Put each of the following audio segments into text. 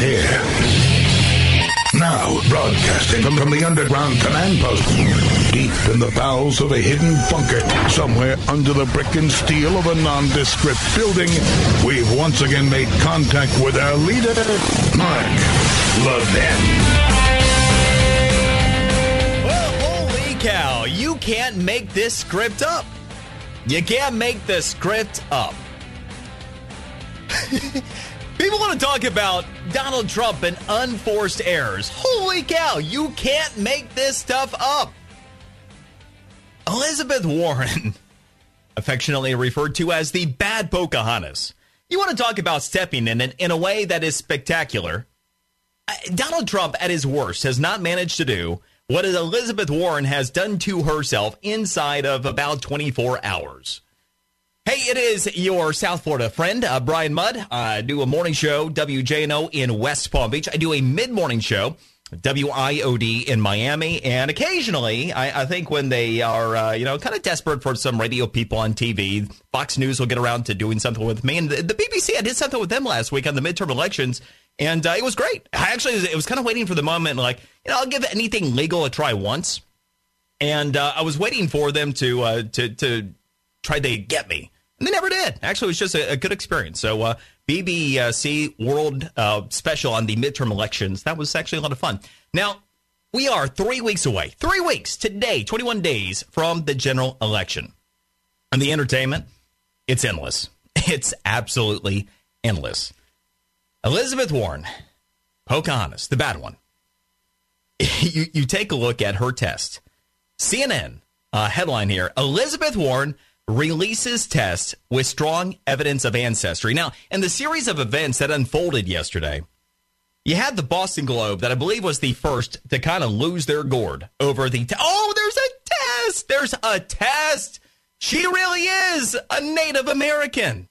here. Now, broadcasting from, from the underground command post, deep in the bowels of a hidden bunker, somewhere under the brick and steel of a nondescript building, we've once again made contact with our leader, Mark Levin. Well, holy cow, you can't make this script up. You can't make the script up. People want to talk about Donald Trump and unforced errors. Holy cow, you can't make this stuff up. Elizabeth Warren, affectionately referred to as the bad Pocahontas. You want to talk about stepping in it in a way that is spectacular? Uh, Donald Trump, at his worst, has not managed to do what Elizabeth Warren has done to herself inside of about 24 hours. Hey, it is your South Florida friend, uh, Brian Mudd. I do a morning show, WJNO in West Palm Beach. I do a mid morning show, WIOD in Miami. And occasionally, I, I think when they are, uh, you know, kind of desperate for some radio people on TV, Fox News will get around to doing something with me. And the, the BBC, I did something with them last week on the midterm elections. And uh, it was great. I actually, it was kind of waiting for the moment, like, you know, I'll give anything legal a try once. And uh, I was waiting for them to, uh, to, to try to get me. And they never did. Actually, it was just a, a good experience. So, uh, BBC World uh, Special on the midterm elections. That was actually a lot of fun. Now, we are three weeks away. Three weeks today, 21 days from the general election. And the entertainment, it's endless. It's absolutely endless. Elizabeth Warren, Pocahontas, the bad one. you, you take a look at her test. CNN uh, headline here Elizabeth Warren releases test with strong evidence of ancestry. Now, in the series of events that unfolded yesterday, you had the Boston Globe that I believe was the first to kind of lose their gourd over the. Oh, there's a test. There's a test. She really is a Native American.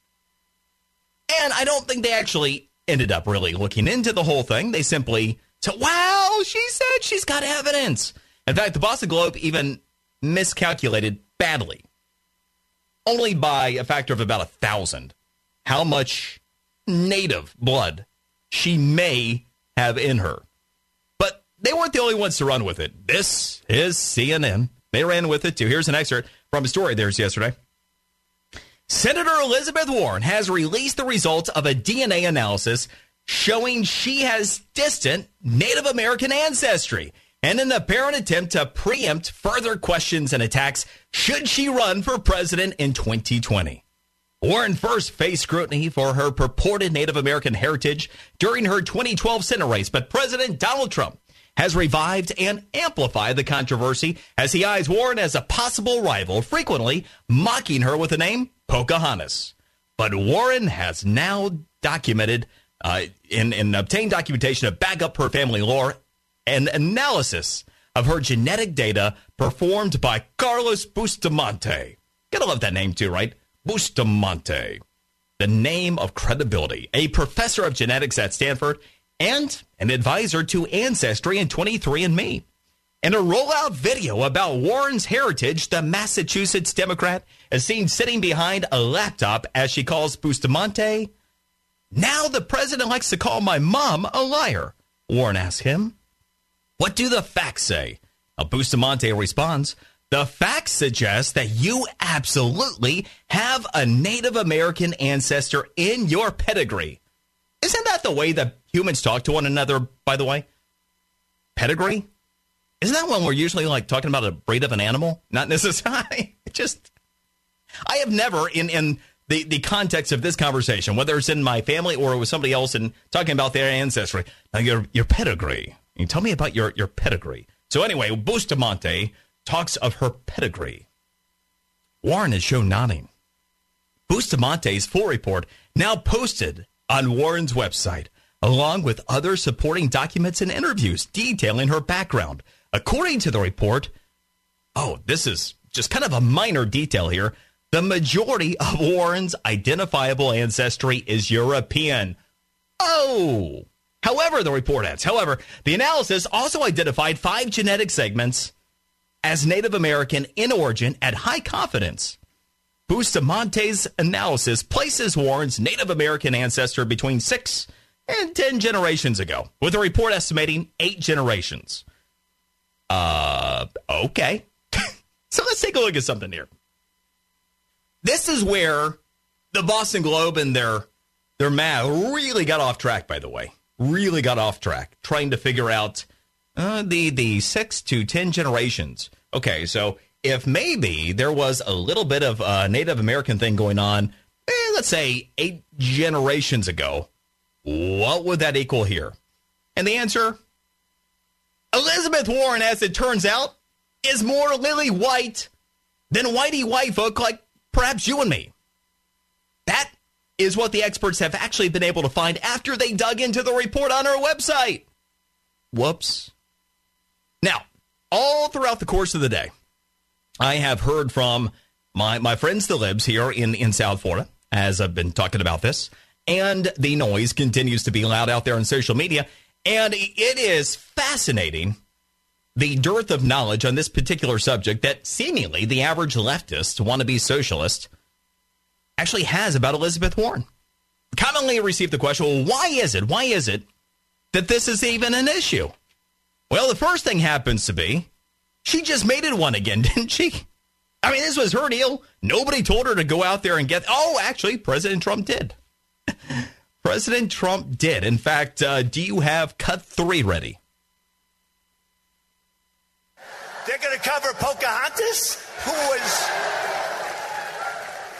And I don't think they actually ended up really looking into the whole thing. They simply said, wow, she said she's got evidence. In fact, the Boston Globe even miscalculated badly only by a factor of about a thousand, how much native blood she may have in her. But they weren't the only ones to run with it. This is CNN. They ran with it too. Here's an excerpt from a story theirs yesterday. Senator Elizabeth Warren has released the results of a DNA analysis showing she has distant Native American ancestry and an apparent attempt to preempt further questions and attacks should she run for president in 2020. Warren first faced scrutiny for her purported Native American heritage during her 2012 Senate race, but President Donald Trump has revived and amplified the controversy as he eyes Warren as a possible rival, frequently mocking her with the name Pocahontas. But Warren has now documented uh, and, and obtained documentation to back up her family lore and analysis of her genetic data performed by Carlos Bustamante. Gotta love that name too, right? Bustamante. The name of credibility. A professor of genetics at Stanford and an advisor to Ancestry and 23andMe. In a rollout video about Warren's heritage, the Massachusetts Democrat is seen sitting behind a laptop as she calls Bustamante. Now the president likes to call my mom a liar. Warren asks him. What do the facts say? A Bustamante responds, the facts suggest that you absolutely have a Native American ancestor in your pedigree. Isn't that the way that humans talk to one another, by the way? Pedigree? Isn't that when we're usually like talking about a breed of an animal? Not necessarily. just, I have never, in, in the, the context of this conversation, whether it's in my family or with somebody else and talking about their ancestry, now your, your pedigree. Tell me about your, your pedigree. So anyway, Bustamante talks of her pedigree. Warren is shown nodding. Bustamante's full report now posted on Warren's website, along with other supporting documents and interviews detailing her background. According to the report, oh, this is just kind of a minor detail here. The majority of Warren's identifiable ancestry is European. Oh, However, the report adds, however, the analysis also identified five genetic segments as Native American in origin at high confidence. Bustamante's analysis places Warren's Native American ancestor between 6 and 10 generations ago, with a report estimating eight generations. Uh, okay. so let's take a look at something here. This is where the Boston Globe and their their math really got off track. By the way, really got off track trying to figure out uh, the the six to ten generations. Okay, so if maybe there was a little bit of a Native American thing going on, eh, let's say eight generations ago, what would that equal here? And the answer Elizabeth Warren, as it turns out, is more lily white than whitey white folk like perhaps you and me. That is what the experts have actually been able to find after they dug into the report on our website. Whoops. Now, all throughout the course of the day, I have heard from my, my friends, the Libs, here in, in South Florida, as I've been talking about this, and the noise continues to be loud out there on social media. And it is fascinating the dearth of knowledge on this particular subject that seemingly the average leftist, wannabe socialist, actually has about Elizabeth Warren. Commonly received the question, well, why is it? Why is it that this is even an issue? Well, the first thing happens to be she just made it one again, didn't she? I mean, this was her deal. Nobody told her to go out there and get. Oh, actually, President Trump did. President Trump did. In fact, uh, do you have cut three ready? They're going to cover Pocahontas, who was.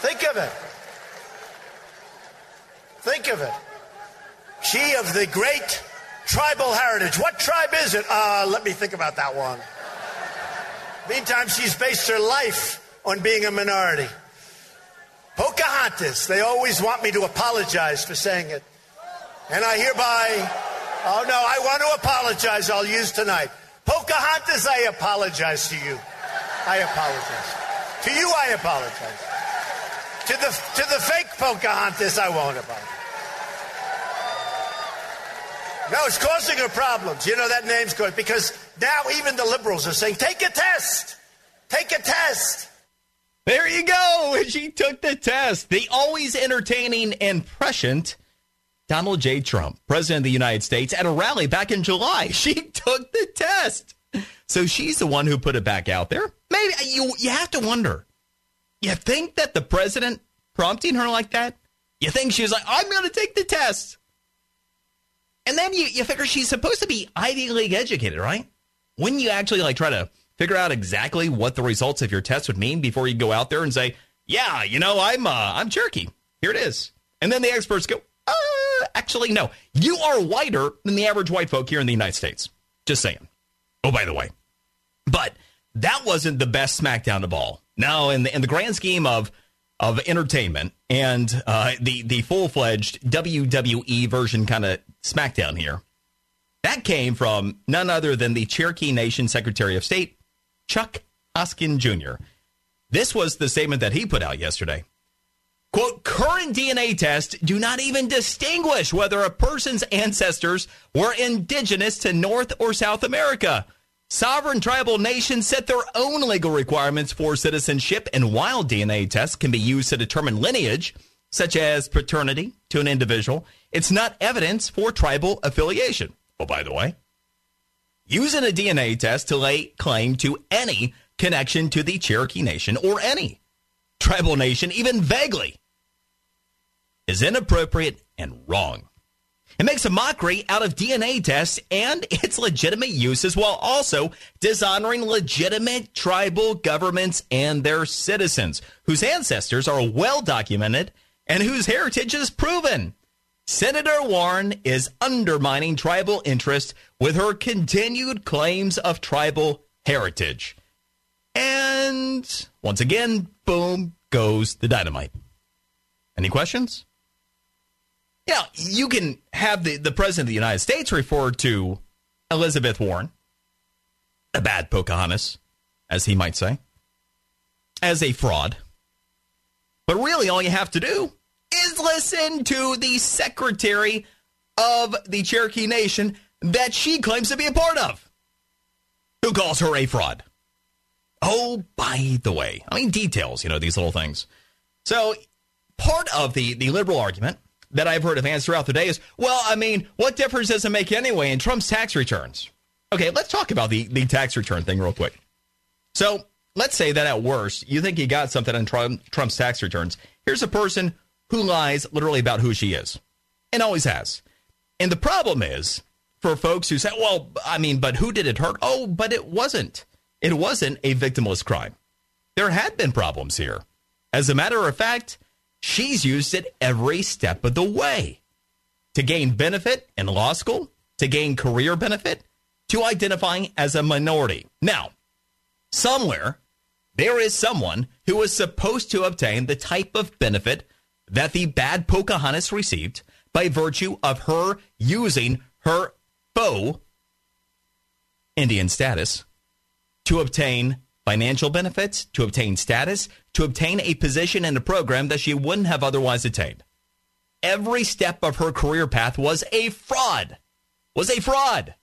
Think of it. Think of it. She of the great tribal heritage. What tribe is it? Uh, let me think about that one. Meantime, she's based her life on being a minority. Pocahontas. They always want me to apologize for saying it. And I hereby, oh no, I want to apologize. I'll use tonight. Pocahontas, I apologize to you. I apologize. To you, I apologize. To the, to the fake Pocahontas, I won't apologize. No, it's causing her problems. You know that name's good because now even the liberals are saying, take a test. Take a test. There you go. She took the test. The always entertaining and prescient Donald J. Trump, President of the United States, at a rally back in July. She took the test. So she's the one who put it back out there. Maybe uh, you you have to wonder. You think that the president prompting her like that? You think she was like, I'm going to take the test? And then you, you figure she's supposed to be Ivy League educated, right? Wouldn't you actually like try to figure out exactly what the results of your test would mean before you go out there and say, "Yeah, you know, I'm uh, I'm Cherokee. Here it is." And then the experts go, uh, "Actually, no. You are whiter than the average white folk here in the United States." Just saying. Oh, by the way, but that wasn't the best SmackDown of all. No, in the in the grand scheme of of entertainment and uh, the the full fledged WWE version kind of SmackDown here. That came from none other than the Cherokee Nation Secretary of State, Chuck Hoskin Jr. This was the statement that he put out yesterday. Quote, current DNA tests do not even distinguish whether a person's ancestors were indigenous to North or South America. Sovereign tribal nations set their own legal requirements for citizenship, and while DNA tests can be used to determine lineage, such as paternity, to an individual, it's not evidence for tribal affiliation. Oh, by the way, using a DNA test to lay claim to any connection to the Cherokee Nation or any tribal nation, even vaguely, is inappropriate and wrong. It makes a mockery out of DNA tests and its legitimate uses while also dishonoring legitimate tribal governments and their citizens, whose ancestors are well documented and whose heritage is proven. Senator Warren is undermining tribal interest with her continued claims of tribal heritage. And once again, boom goes the dynamite. Any questions? Yeah, you can have the, the President of the United States refer to Elizabeth Warren, a bad Pocahontas, as he might say, as a fraud. But really, all you have to do is listen to the Secretary of the Cherokee Nation that she claims to be a part of, who calls her a fraud. Oh, by the way, I mean, details, you know, these little things. So, part of the, the liberal argument that I've heard of answer throughout the day is, well, I mean, what difference does it make anyway in Trump's tax returns? Okay, let's talk about the, the tax return thing real quick. So let's say that at worst, you think you got something on Trump, Trump's tax returns. Here's a person who lies literally about who she is and always has. And the problem is for folks who say, well, I mean, but who did it hurt? Oh, but it wasn't. It wasn't a victimless crime. There had been problems here. As a matter of fact, she's used it every step of the way to gain benefit in law school, to gain career benefit, to identifying as a minority. Now, somewhere there is someone who is supposed to obtain the type of benefit that the bad Pocahontas received by virtue of her using her faux Indian status to obtain financial benefits, to obtain status, to obtain a position in a program that she wouldn't have otherwise attained. Every step of her career path was a fraud. Was a fraud.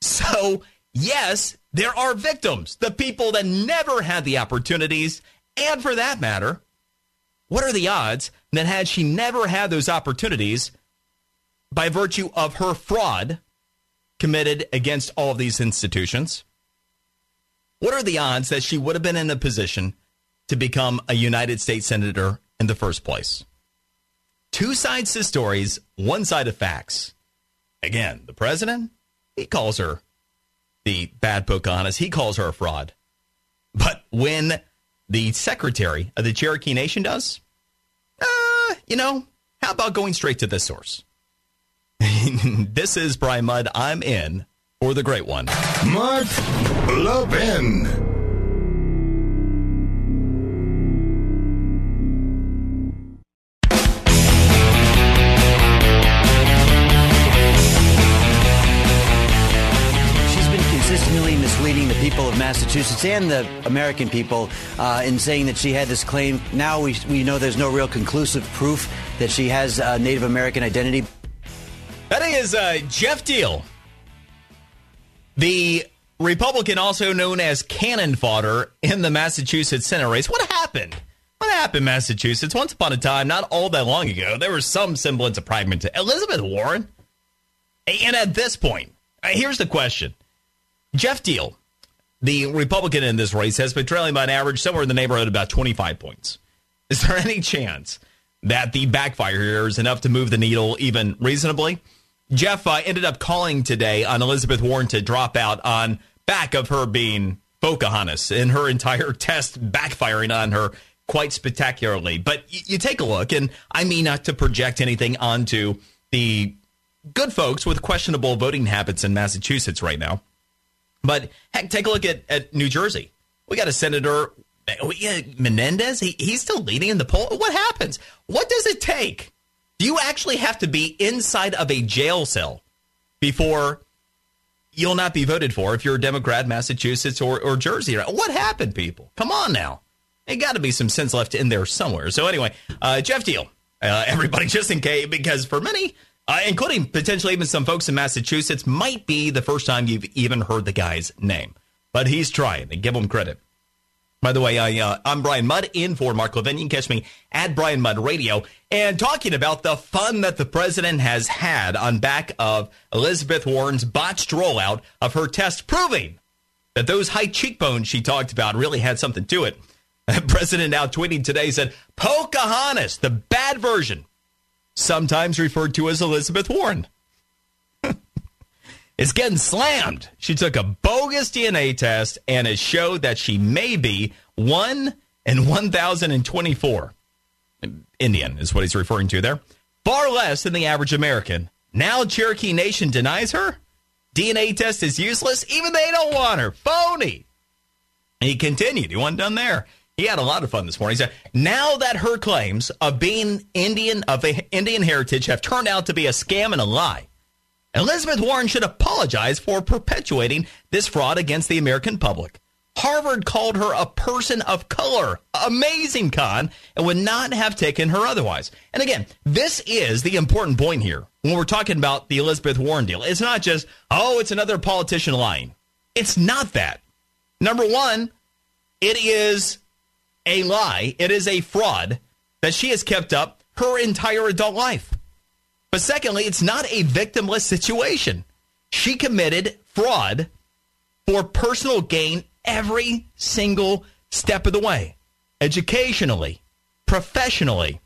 So, yes, there are victims, the people that never had the opportunities, and for that matter, what are the odds that had she never had those opportunities by virtue of her fraud committed against all of these institutions, what are the odds that she would have been in a position to become a United States Senator in the first place? Two sides to stories, one side of facts. Again, the president, he calls her the bad Pocahontas. He calls her a fraud. But when the secretary of the Cherokee Nation does, uh, you know, how about going straight to the source? this is Brian Mudd. I'm in for the great one. Mark Levin. consistently misleading the people of Massachusetts and the American people uh, in saying that she had this claim. Now we, we know there's no real conclusive proof that she has a Native American identity. That is uh, Geoff Diehl, the Republican also known as cannon fodder in the Massachusetts Senate race. What happened? What happened, Massachusetts? Once upon a time, not all that long ago, there was some semblance of to Elizabeth Warren. And at this point, uh, here's the question Geoff Diehl, the Republican in this race, has been trailing by an average somewhere in the neighborhood about 25 points. Is there any chance that the backfire here is enough to move the needle even reasonably? Geoff uh, ended up calling today on Elizabeth Warren to drop out on back of her being Pocahontas and her entire test backfiring on her quite spectacularly. But y- you take a look, and I mean not to project anything onto the good folks with questionable voting habits in Massachusetts right now. But heck, take a look at, at New Jersey. We got a senator, Menendez. He, he's still leading in the poll. What happens? What does it take? Do you actually have to be inside of a jail cell before you'll not be voted for if you're a Democrat, Massachusetts or, or Jersey? What happened, people? Come on now. There got to be some sense left in there somewhere. So anyway, uh, Geoff Diehl, uh, everybody, just in case, because for many, uh, including potentially even some folks in Massachusetts, might be the first time you've even heard the guy's name. But he's trying, and give him credit. By the way, I, uh, I'm Brian Mudd in for Mark Levin. You can catch me at Brian Mudd Radio and talking about the fun that the president has had on back of Elizabeth Warren's botched rollout of her test proving that those high cheekbones she talked about really had something to it. The president now tweeting today said, Pocahontas, the bad version, sometimes referred to as Elizabeth Warren is getting slammed. She took a bogus DNA test and it showed that she may be 1 in 1,024. Indian is what he's referring to there. Far less than the average American. Now Cherokee Nation denies her? DNA test is useless? Even they don't want her. Phony. he continued. He wasn't done there. He had a lot of fun this morning. He said, now that her claims of being Indian of Indian heritage have turned out to be a scam and a lie, Elizabeth Warren should apologize for perpetuating this fraud against the American public. Harvard called her a person of color. Amazing, Con, and would not have taken her otherwise. And again, this is the important point here when we're talking about the Elizabeth Warren deal. It's not just, oh, it's another politician lying. It's not that. Number one, it is a lie, it is a fraud that she has kept up her entire adult life. But secondly, it's not a victimless situation. She committed fraud for personal gain every single step of the way, educationally, professionally.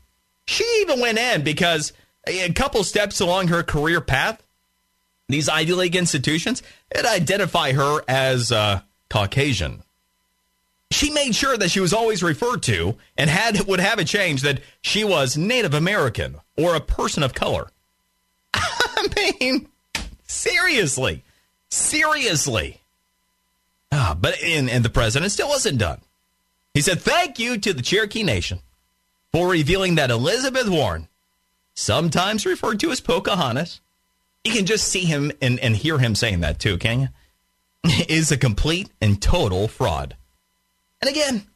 She even went in because a couple steps along her career path, these Ivy League institutions, it identify her as uh, Caucasian. She made sure that she was always referred to and had would have it changed that she was Native American or a person of color. I mean, seriously, seriously. Ah, but and, and the president still wasn't done. He said, "Thank you to the Cherokee Nation for revealing that Elizabeth Warren, sometimes referred to as Pocahontas, you can just see him and, and hear him saying that too, can you? Is a complete and total fraud." And again,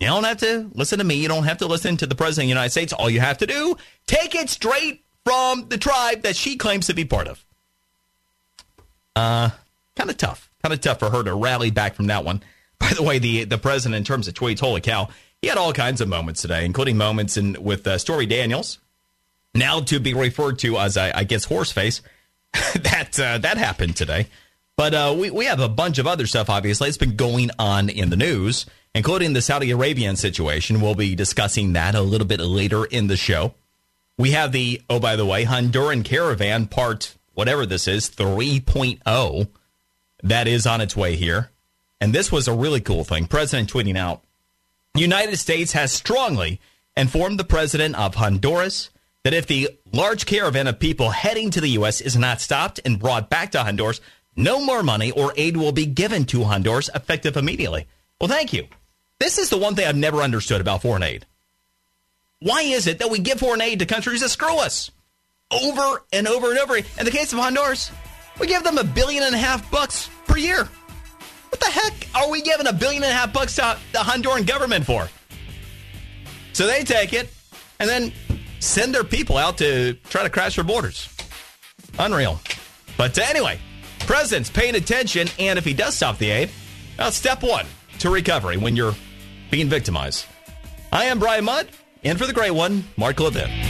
you don't have to listen to me. You don't have to listen to the president of the United States. All you have to do, take it straight from the tribe that she claims to be part of. Uh, kind of tough. Kind of tough for her to rally back from that one. By the way, the the president, in terms of tweets, holy cow, he had all kinds of moments today, including moments in with uh, Stormy Daniels, now to be referred to as I, I guess horseface. that uh, that happened today. But uh, we, we have a bunch of other stuff, obviously. It's been going on in the news, including the Saudi Arabian situation. We'll be discussing that a little bit later in the show. We have the, oh, by the way, Honduran Caravan part, whatever this is, 3.0, that is on its way here. And this was a really cool thing. President tweeting out United States has strongly informed the president of Honduras that if the large caravan of people heading to the U.S. is not stopped and brought back to Honduras, no more money or aid will be given to Honduras effective immediately. Well, thank you. This is the one thing I've never understood about foreign aid. Why is it that we give foreign aid to countries that screw us over and over and over? In the case of Honduras, we give them a billion and a half bucks per year. What the heck are we giving a billion and a half bucks to the Honduran government for? So they take it and then send their people out to try to crash their borders. Unreal. But uh, anyway, President's paying attention, and if he does stop the aid, well, step one to recovery when you're being victimized. I am Brian Mudd, and for the great one, Mark Levin.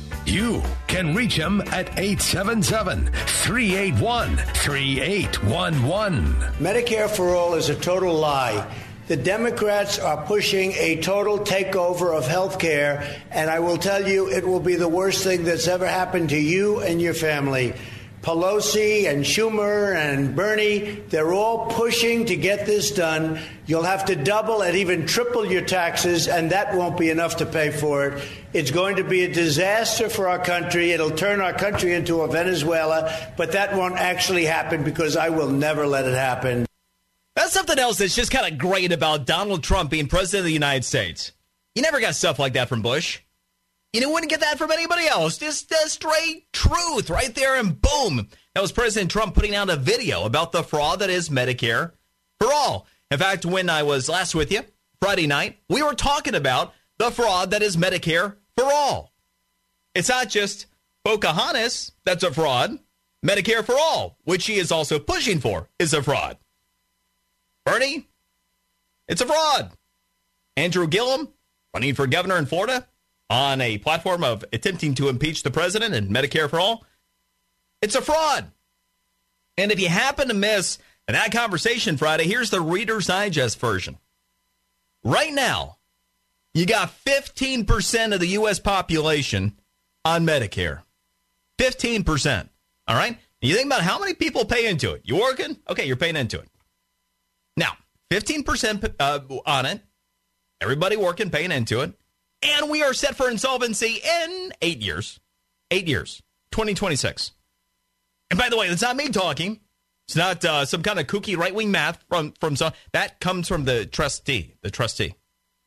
You can reach him at 877 381 3811. Medicare for all is a total lie. The Democrats are pushing a total takeover of health care, and I will tell you, it will be the worst thing that's ever happened to you and your family. Pelosi and Schumer and Bernie, they're all pushing to get this done. You'll have to double and even triple your taxes, and that won't be enough to pay for it. It's going to be a disaster for our country. It'll turn our country into a Venezuela, but that won't actually happen because I will never let it happen. That's something else that's just kind of great about Donald Trump being president of the United States. You never got stuff like that from Bush. You wouldn't get that from anybody else. Just the straight truth right there, and boom. That was President Trump putting out a video about the fraud that is Medicare for all. In fact, when I was last with you, Friday night, we were talking about the fraud that is Medicare for all. It's not just Pocahontas that's a fraud. Medicare for all, which he is also pushing for, is a fraud. Bernie, it's a fraud. Andrew Gillum, running for governor in Florida, on a platform of attempting to impeach the president and Medicare for all. It's a fraud. And if you happen to miss that conversation Friday, here's the Reader's Digest version. Right now, you got 15% of the U.S. population on Medicare. 15%. All right? You think about how many people pay into it. You working? Okay, you're paying into it. Now, 15% uh, on it. Everybody working, paying into it. And we are set for insolvency in eight years. Eight years. 2026. And by the way, it's not me talking. It's not uh, some kind of kooky right wing math from from some that comes from the trustee, the trustee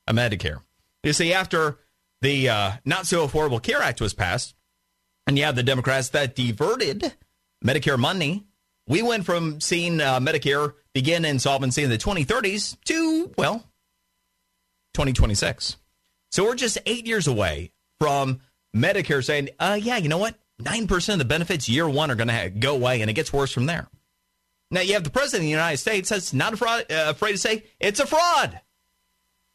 of Medicare. You see, after the uh, not so affordable Care Act was passed, and you have the Democrats that diverted Medicare money, we went from seeing uh, Medicare begin insolvency in the 2030s to well, 2026. So we're just eight years away from Medicare saying, uh, yeah, you know what? 9% of the benefits year one are going to go away, and it gets worse from there. Now, you have the president of the United States that's not uh, afraid to say it's a fraud.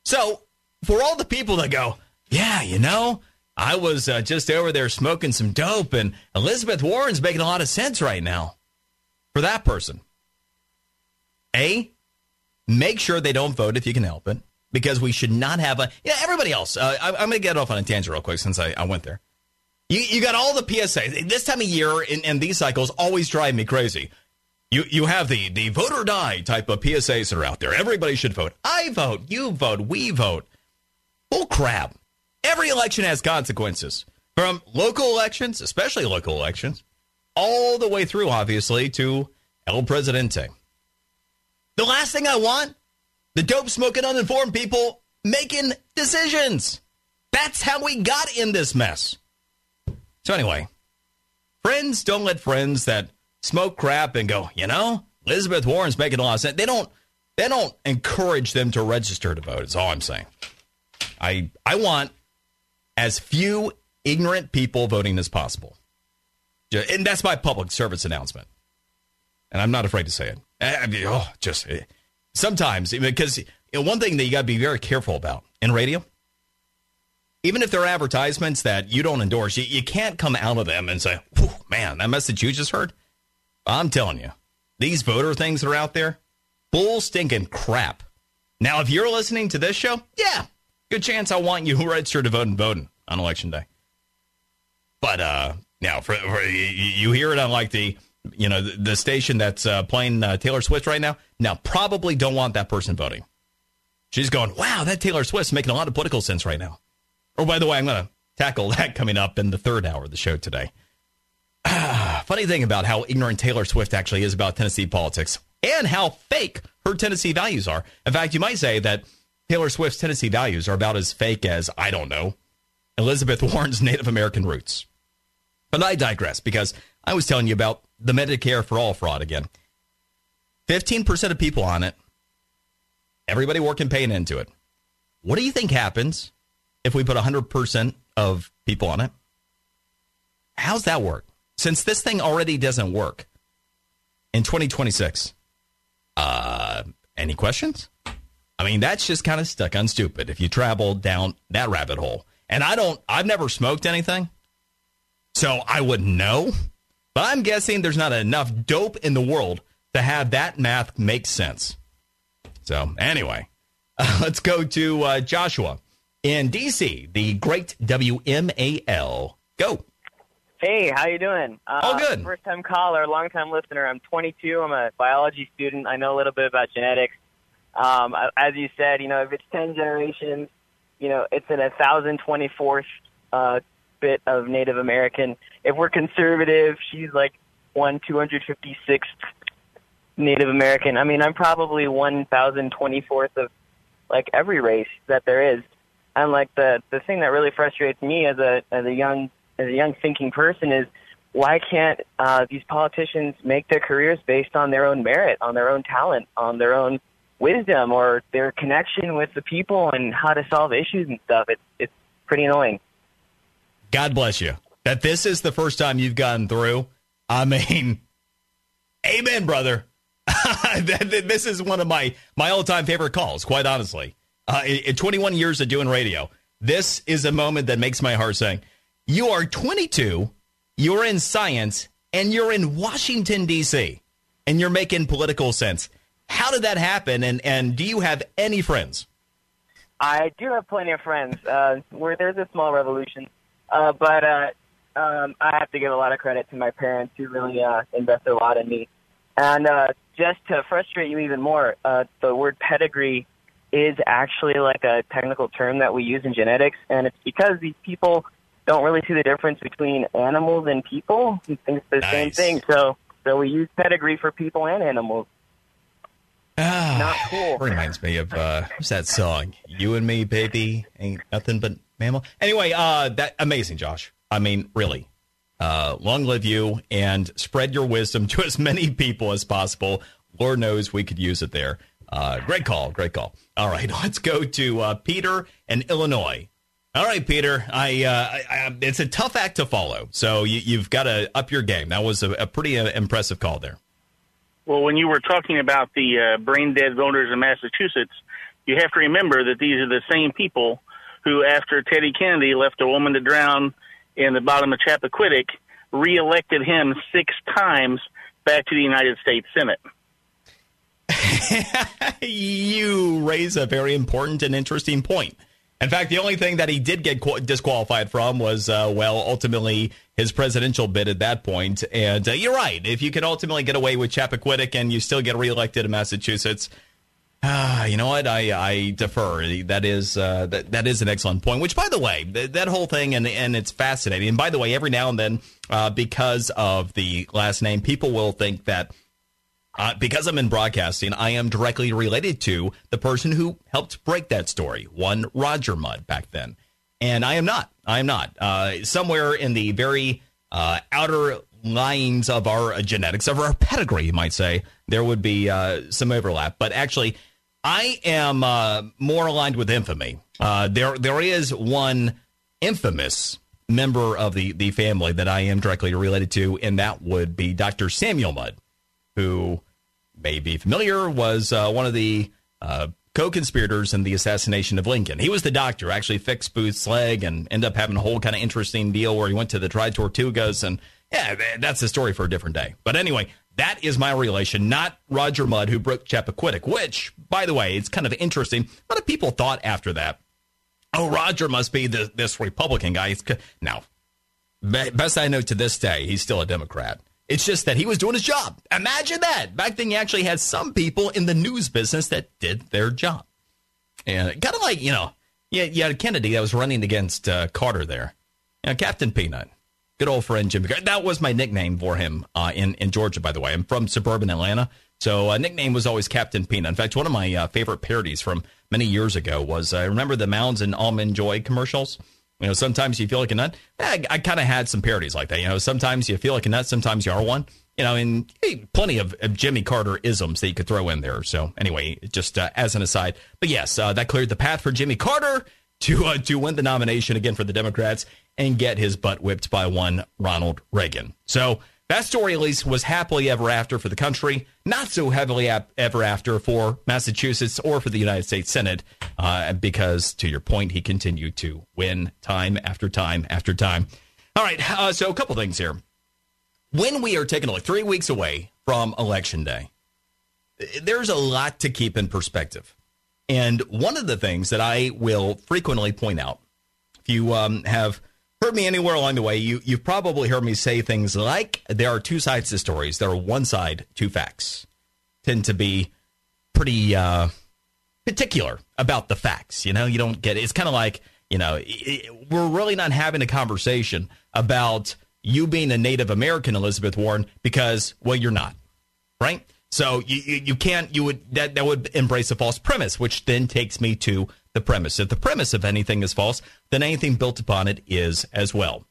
So, for all the people that go, yeah, you know, I was uh, just over there smoking some dope, and Elizabeth Warren's making a lot of sense right now. For that person, A, make sure they don't vote if you can help it, because we should not have a. Yeah, everybody else. Uh, I, am going to get off on a tangent real quick since I, I went there. You, you got all the PSAs. This time of year and, and these cycles always drive me crazy. You you have the the vote or die type of PSAs that are out there. Everybody should vote. I vote. You vote. We vote. Bull crap. Every election has consequences. From local elections, especially local elections, all the way through, obviously, to El Presidente. The last thing I want, the dope smoking uninformed people making decisions. That's how we got in this mess. So anyway, friends don't let friends that smoke crap and go, you know, Elizabeth Warren's making a lot of sense. They don't they don't encourage them to register to vote, is all I'm saying. I I want as few ignorant people voting as possible. And that's my public service announcement. And I'm not afraid to say it. I mean, oh, just eh, sometimes because you know, one thing that you got to be very careful about in radio, even if there are advertisements that you don't endorse, you, you can't come out of them and say, man, that message you just heard, I'm telling you, these voter things that are out there, bull stinking crap. Now, if you're listening to this show, yeah, good chance I want you registered to vote and voting on election day. But uh, now, for, for you hear it on like the you know the, the station that's uh, playing uh, Taylor Swift right now. Now, probably don't want that person voting. She's going, wow, that Taylor Swift's making a lot of political sense right now. Oh, by the way, I'm going to tackle that coming up in the third hour of the show today. funny thing about how ignorant Taylor Swift actually is about Tennessee politics and how fake her Tennessee values are. In fact, you might say that Taylor Swift's Tennessee values are about as fake as, I don't know, Elizabeth Warren's Native American roots. But I digress because I was telling you about the Medicare for All fraud again. 15% of people on it, everybody working paying into it. What do you think happens if we put 100% of people on it? How's that work? since this thing already doesn't work in 2026, uh, any questions? I mean, that's just kind of stuck on stupid if you travel down that rabbit hole. And I don't, I've never smoked anything, so I wouldn't know. But I'm guessing there's not enough dope in the world to have that math make sense. So, anyway, uh, let's go to uh, Joshua in DC, the great WMAL. Go. Hey, how you doing? Uh, All good. First time caller, long time listener. I'm 22. I'm a biology student. I know a little bit about genetics. Um, as you said, you know, if it's 10 generations, you know, it's in a 1,024th uh, bit of Native American. If we're conservative, she's like one 256th Native American. I mean, I'm probably 1,024th of like every race that there is. And like the the thing that really frustrates me as a as a young as a young thinking person is why can't uh, these politicians make their careers based on their own merit, on their own talent, on their own wisdom, or their connection with the people and how to solve issues and stuff? It's it's pretty annoying. God bless you. That this is the first time you've gotten through. I mean, amen, brother. this is one of my my all time favorite calls. Quite honestly, uh, in, in 21 years of doing radio, This is a moment that makes my heart sing. You are 22, you're in science, and you're in Washington, D.C., and you're making political sense. How did that happen? And, and do you have any friends? I do have plenty of friends. Uh, where there's a small revolution, uh, but uh, um, I have to give a lot of credit to my parents who really uh, invested a lot in me. And uh, just to frustrate you even more, uh, the word pedigree is actually like a technical term that we use in genetics, and it's because these people don't really see the difference between animals and people. He thinks the Nice. same thing, so so we use pedigree for people and animals. Not cool. Reminds me of uh, what's that song? You and me, baby, ain't nothing but mammal. Anyway, uh, that amazing, Josh. I mean, really, uh, long live you and spread your wisdom to as many people as possible. Lord knows we could use it there. Uh, great call, great call. All right, let's go to uh, Peter in Illinois. All right, Peter. I, uh, I, I it's a tough act to follow, so you, you've got to up your game. That was a, a pretty uh, impressive call there. Well, when you were talking about the uh, brain dead voters in Massachusetts, you have to remember that these are the same people who, after Teddy Kennedy left a woman to drown in the bottom of Chappaquiddick, reelected him six times back to the United States Senate. you raise a very important and interesting point. In fact, the only thing that he did get qu- disqualified from was, uh, well, ultimately his presidential bid at that point. And uh, you're right. If you can ultimately get away with Chappaquiddick and you still get reelected in Massachusetts, ah, you know what? I, I defer. That is uh, that that is an excellent point. Which, by the way, th- that whole thing and and it's fascinating. And by the way, every now and then, uh, because of the last name, people will think that uh, because I'm in broadcasting, I am directly related to the person who helped break that story, one Roger Mudd back then. And I am not. I am not. Uh, somewhere in the very uh, outer lines of our uh, genetics, of our pedigree, you might say, there would be uh, some overlap. But actually, I am uh, more aligned with infamy. There, there is one infamous member of the, the family that I am directly related to, and that would be Dr. Samuel Mudd who may be familiar, was uh, one of the uh, co-conspirators in the assassination of Lincoln. He was the doctor actually fixed Booth's leg and ended up having a whole kind of interesting deal where he went to the Dry Tortugas, and yeah, that's a story for a different day. But anyway, that is my relation, not Roger Mudd, who broke Chappaquiddick. Which, by the way, it's kind of interesting. A lot of people thought after that, oh, Roger must be the, this Republican guy. Now, best I know to this day, he's still a Democrat. It's just that he was doing his job. Imagine that. Back then, you actually had some people in the news business that did their job. And kind of like, you know, you, you had Kennedy that was running against uh, Carter there. You know, Captain Peanut. Good old friend Jimmy Carter. That was my nickname for him uh, in, in Georgia, by the way. I'm from suburban Atlanta. So a nickname was always Captain Peanut. In fact, one of my uh, favorite parodies from many years ago was I remember the Mounds and Almond Joy commercials. You know, sometimes you feel like a nut. I, I kind of had some parodies like that. You know, sometimes you feel like a nut, sometimes you are one. You know, and hey, plenty of, of Jimmy Carter isms that you could throw in there. So anyway, just uh, as an aside, but yes, uh, that cleared the path for Jimmy Carter to uh, to win the nomination again for the Democrats and get his butt whipped by one Ronald Reagan. So that story at least was happily ever after for the country, not so heavily ap- ever after for Massachusetts or for the United States Senate, uh, because to your point, he continued to win time after time after time. All right, uh, so a couple things here. When we are taking like three weeks away from Election Day, there's a lot to keep in perspective. And one of the things that I will frequently point out, if you um, have heard me anywhere along the way, you, you've probably heard me say things like there are two sides to stories. There are one side, two facts. Tend to be pretty uh, particular about the facts. You know, you don't get it. It's kind of like, you know, it- we're really not having a conversation about you being a Native American, Elizabeth Warren, because, well, you're not right? So you, you, you can't you would that that would embrace a false premise, which then takes me to the premise. If the premise of anything is false, then anything built upon it is as well.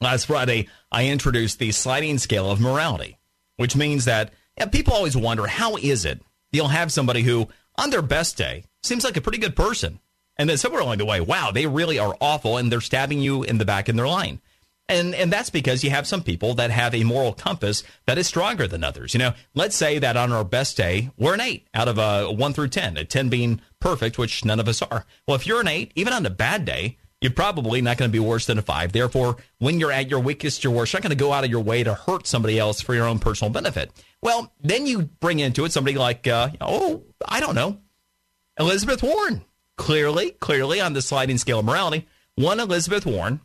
Last Friday, I introduced the sliding scale of morality, which means that yeah, people always wonder how is it you'll have somebody who, on their best day, seems like a pretty good person, and then somewhere along the way, wow, they really are awful, and they're stabbing you in the back in their line. And and that's because you have some people that have a moral compass that is stronger than others. You know, let's say that on our best day, we're an eight out of a one through ten, a ten being perfect, which none of us are. Well, if you're an eight, even on a bad day, you're probably not going to be worse than a five. Therefore, when you're at your weakest, your worst, you're not going to go out of your way to hurt somebody else for your own personal benefit. Well, then you bring into it somebody like, uh, oh, I don't know, Elizabeth Warren. Clearly, clearly on the sliding scale of morality, one Elizabeth Warren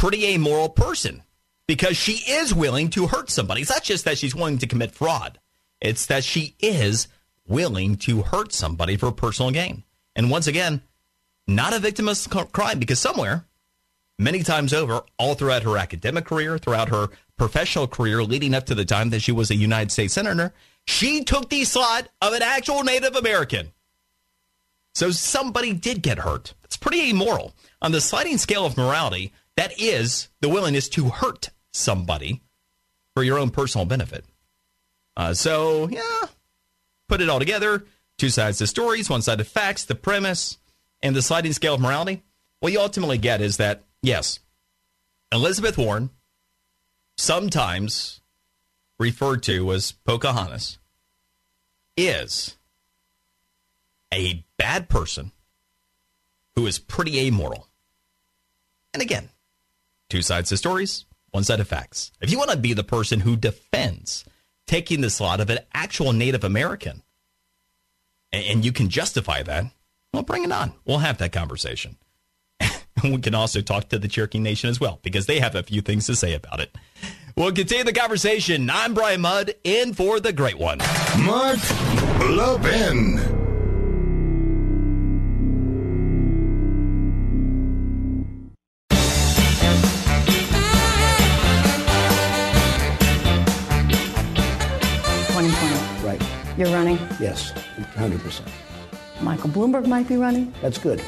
pretty amoral person because she is willing to hurt somebody. It's not just that she's willing to commit fraud, it's that she is willing to hurt somebody for personal gain. And once again, not a victim crime because somewhere, many times over, all throughout her academic career, throughout her professional career, leading up to the time that she was a United States Senator, she took the slot of an actual Native American. So somebody did get hurt. It's pretty immoral. On the sliding scale of morality, that is the willingness to hurt somebody for your own personal benefit. Uh, so, yeah, put it all together two sides of stories, one side of facts, the premise, and the sliding scale of morality. What you ultimately get is that, yes, Elizabeth Warren, sometimes referred to as Pocahontas, is a bad person who is pretty amoral. And again, Two sides to stories, one side of facts. If you want to be the person who defends taking the slot of an actual Native American, and you can justify that, well, bring it on. We'll have that conversation. we can also talk to the Cherokee Nation as well, because they have a few things to say about it. We'll continue the conversation. I'm Brian Mudd, in for the great one. Mark Levin. You're running? Yes, 100%. Michael Bloomberg might be running? That's good.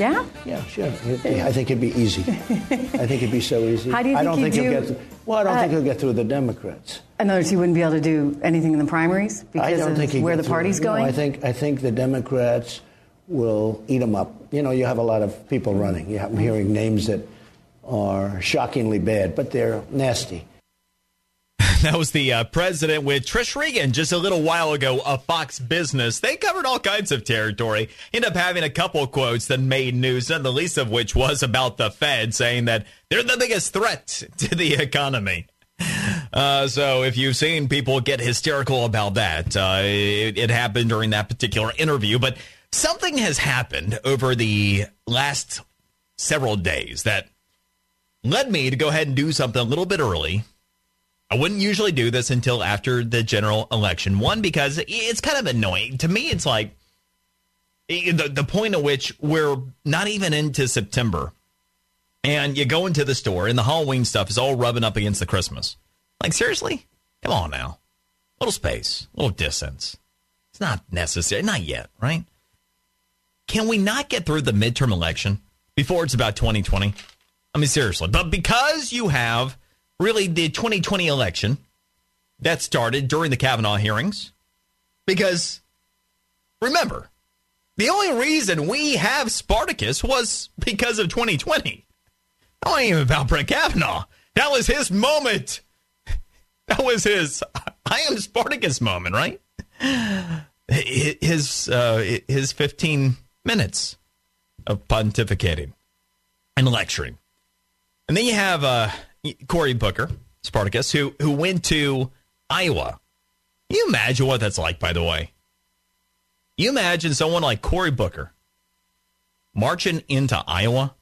Yeah? Yeah, sure. I think it'd be easy. I think it'd be so easy. How do you think I don't think do, he'll get through, Well, I don't uh, think he'll get through the Democrats. In other words, he wouldn't be able to do anything in the primaries because I don't of where the party's through. going? No, I think, I think the Democrats will eat him up. You know, you have a lot of people running. You have, I'm hearing names that are shockingly bad, but they're nasty. That was the uh, president with Trish Regan just a little while ago of Fox Business. They covered all kinds of territory. End up having a couple quotes that made news, not the least of which was about the Fed saying that they're the biggest threat to the economy. Uh, so if you've seen people get hysterical about that, uh, it, it happened during that particular interview. But something has happened over the last several days that led me to go ahead and do something a little bit early I wouldn't usually do this until after the general election. One, because it's kind of annoying. To me, it's like eh, the, the point at which we're not even into September. And you go into the store and the Halloween stuff is all rubbing up against the Christmas. Like, seriously? Come on now. A little space, a little distance. It's not necessary. Not yet, right? Can we not get through the midterm election before it's about 2020? I mean, seriously. But because you have really the 2020 election that started during the Kavanaugh hearings. Because remember, the only reason we have Spartacus was because of 2020. That wasn't even about Brett Kavanaugh. That was his moment. That was his I am Spartacus moment, right? His uh, his 15 minutes of pontificating and lecturing. And then you have uh, Cory Booker, Spartacus, who who went to Iowa. Can you imagine what that's like, by the way? You imagine someone like Cory Booker marching into Iowa?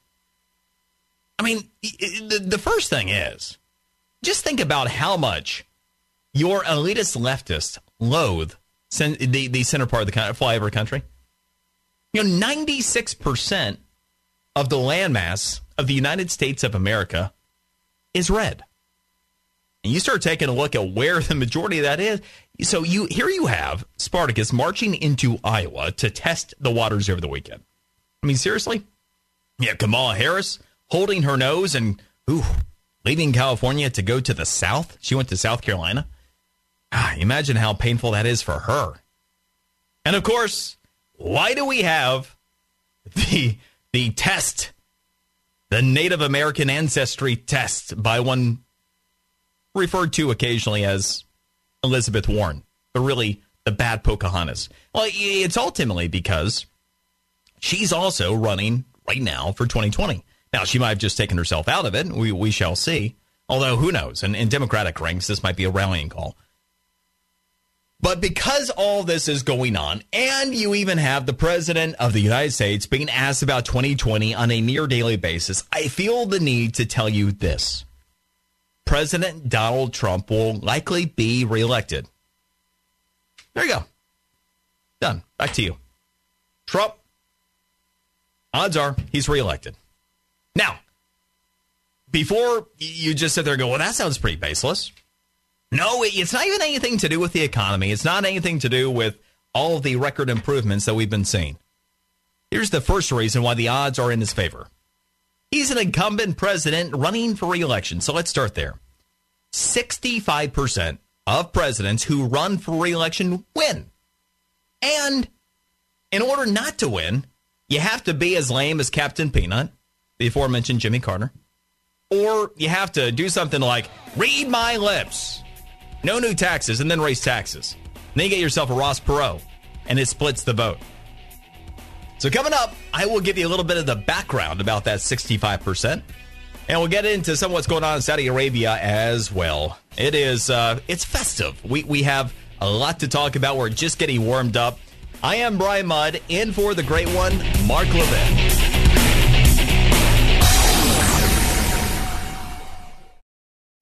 I mean, the, the first thing is just think about how much your elitist leftists loathe the, the center part of the flyover country. You know, 96% of the landmass of the United States of America is red. And you start taking a look at where the majority of that is. So you here you have Spartacus marching into Iowa to test the waters over the weekend. I mean, seriously? Yeah, Kamala Harris holding her nose and ooh, leaving California to go to the South. She went to South Carolina. Ah, imagine how painful that is for her. And of course, why do we have the the test the Native American ancestry test by one referred to occasionally as Elizabeth Warren, but really the bad Pocahontas. Well, it's ultimately because she's also running right now for 2020. Now, she might have just taken herself out of it. We, we shall see. Although, who knows? And in Democratic ranks, this might be a rallying call. But because all this is going on, and you even have the president of the United States being asked about 2020 on a near daily basis, I feel the need to tell you this. President Donald Trump will likely be reelected. There you go. Done. Back to you. Trump, odds are he's reelected. Now, before you just sit there and go, well, that sounds pretty baseless. No, it's not even anything to do with the economy. It's not anything to do with all the record improvements that we've been seeing. Here's the first reason why the odds are in his favor. He's an incumbent president running for reelection. So let's start there. 65% of presidents who run for reelection win. And in order not to win, you have to be as lame as Captain Peanut, the aforementioned Jimmy Carter, or you have to do something like read my lips no new taxes, and then raise taxes. And then you get yourself a Ross Perot, and it splits the vote. So coming up, I will give you a little bit of the background about that 65%. And we'll get into some of what's going on in Saudi Arabia as well. It is uh, it's festive. We we have a lot to talk about. We're just getting warmed up. I am Brian Mudd, in for the great one, Mark Levin.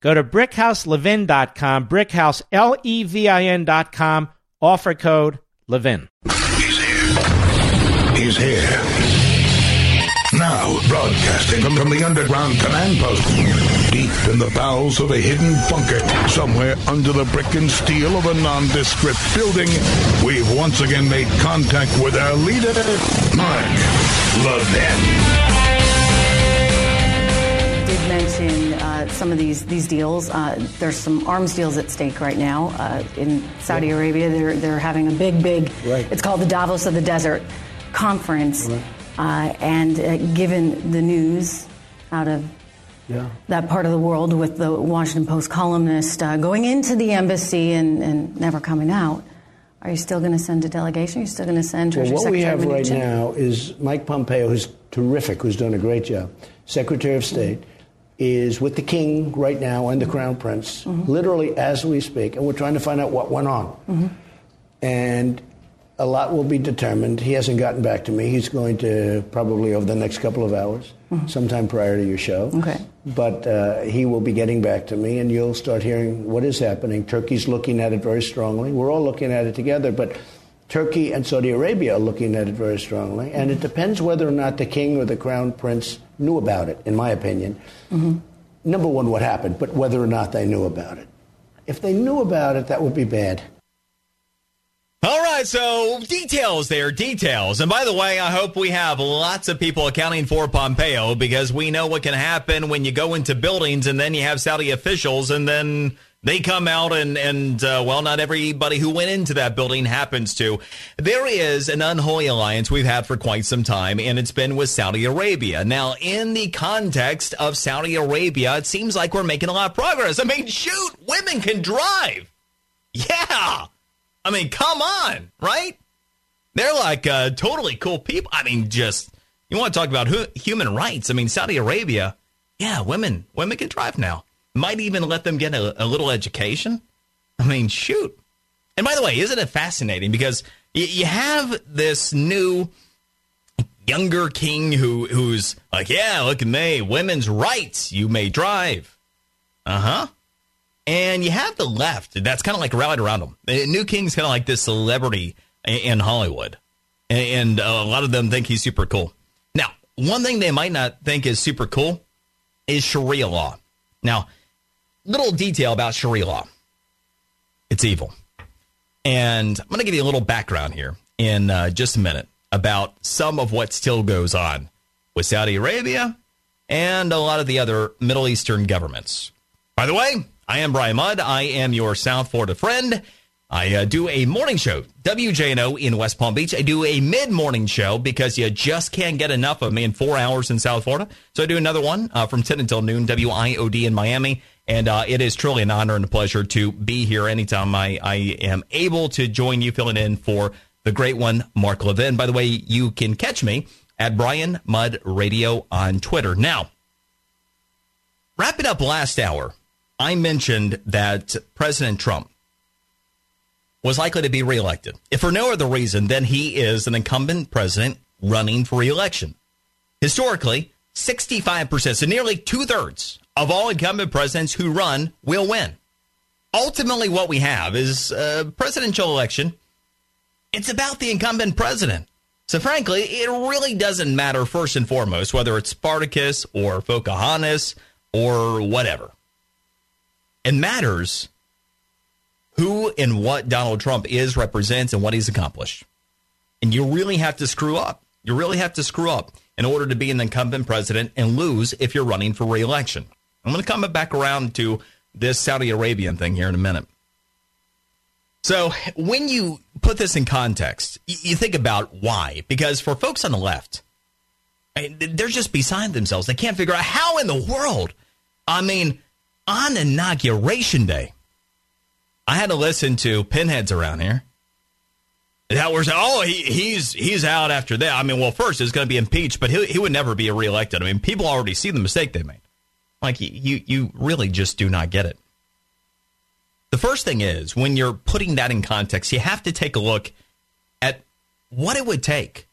Go to brickhouselevin.com, brickhouse, L-E-V-I-N.com, offer code LEVIN. He's here. He's here. Now, broadcasting from, from the underground command post, deep in the bowels of a hidden bunker, somewhere under the brick and steel of a nondescript building, we've once again made contact with our leader, Mark Levin. Did mention uh, some of these these deals. Uh, there's some arms deals at stake right now uh, in Saudi Yeah. Arabia. They're they're having a big big. Right. It's called the Davos of the Desert conference, Right. uh, and uh, given the news out of Yeah. that part of the world with the Washington Post columnist uh, going into the embassy and, and never coming out. Are you still going to send a delegation? Are you still going to send Well, what we Secretary have right now is Mike Pompeo, who's terrific, who's done a great job, Secretary of State, is with the King right now and the Crown Prince, Mm-hmm. literally as we speak, and we're trying to find out what went on. Mm-hmm. And a lot will be determined. He hasn't gotten back to me. He's going to probably over the next couple of hours, sometime prior to your show. Mm-hmm. Okay. But uh, he will be getting back to me, and you'll start hearing what is happening. Turkey's looking at it very strongly. We're all looking at it together, but Turkey and Saudi Arabia are looking at it very strongly, and it depends whether or not the king or the crown prince knew about it, in my opinion. Mm-hmm. Number one, what happened, but whether or not they knew about it. If they knew about it, that would be bad. All right, so details there, details. And by the way, I hope we have lots of people accounting for Pompeo because we know what can happen when you go into buildings and then you have Saudi officials and then they come out and, and uh, well, not everybody who went into that building happens to. There is an unholy alliance we've had for quite some time, and it's been with Saudi Arabia. Now, in the context of Saudi Arabia, it seems like we're making a lot of progress. I mean, shoot, women can drive. Yeah. I mean, come on, right? They're like uh, totally cool people. I mean, just you want to talk about hu- human rights? I mean, Saudi Arabia, yeah, women women can drive now. Might even let them get a, a little education. I mean, shoot. And by the way, isn't it fascinating? Because you have this new younger king who who's like, yeah, look at me, women's rights. You may drive. Uh huh. And you have the left that's kind of like rallied around him. New king's kind of like this celebrity in Hollywood, and a lot of them think he's super cool. Now, one thing they might not think is super cool is Sharia law. Now, little detail about Sharia law. It's evil. And I'm going to give you a little background here in uh, just a minute about some of what still goes on with Saudi Arabia and a lot of the other Middle Eastern governments. By the way, I am Brian Mudd. I am your South Florida friend. I uh, do a morning show, WJNO in West Palm Beach. I do a mid morning show because you just can't get enough of me in four hours in South Florida. So I do another one uh, from 10 until noon, WIOD in Miami. And uh, it is truly an honor and a pleasure to be here anytime I, I am able to join you filling in for the great one, Mark Levin. By the way, you can catch me at Brian Mudd Radio on Twitter. Now, wrapping up last hour, I mentioned that President Trump was likely to be reelected. If for no other reason than he is an incumbent president running for reelection. Historically, 65%, so nearly two thirds of all incumbent presidents who run will win. Ultimately, what we have is a presidential election. It's about the incumbent president. So, frankly, it really doesn't matter first and foremost whether it's Spartacus or Pocahontas or whatever. It matters who and what Donald Trump is, represents, and what he's accomplished. And you really have to screw up. You really have to screw up in order to be an incumbent president and lose if you're running for reelection. I'm going to come back around to this Saudi Arabian thing here in a minute. So, when you put this in context, you think about why. Because for folks on the left, they're just beside themselves. They can't figure out how in the world. I mean, on inauguration day, I had to listen to pinheads around here. That was oh he, he's he's out after that. I mean, well, first it's going to be impeached, but he he would never be reelected. I mean, people already see the mistake they made. Like you you really just do not get it. The first thing is when you're putting that in context, you have to take a look at what it would take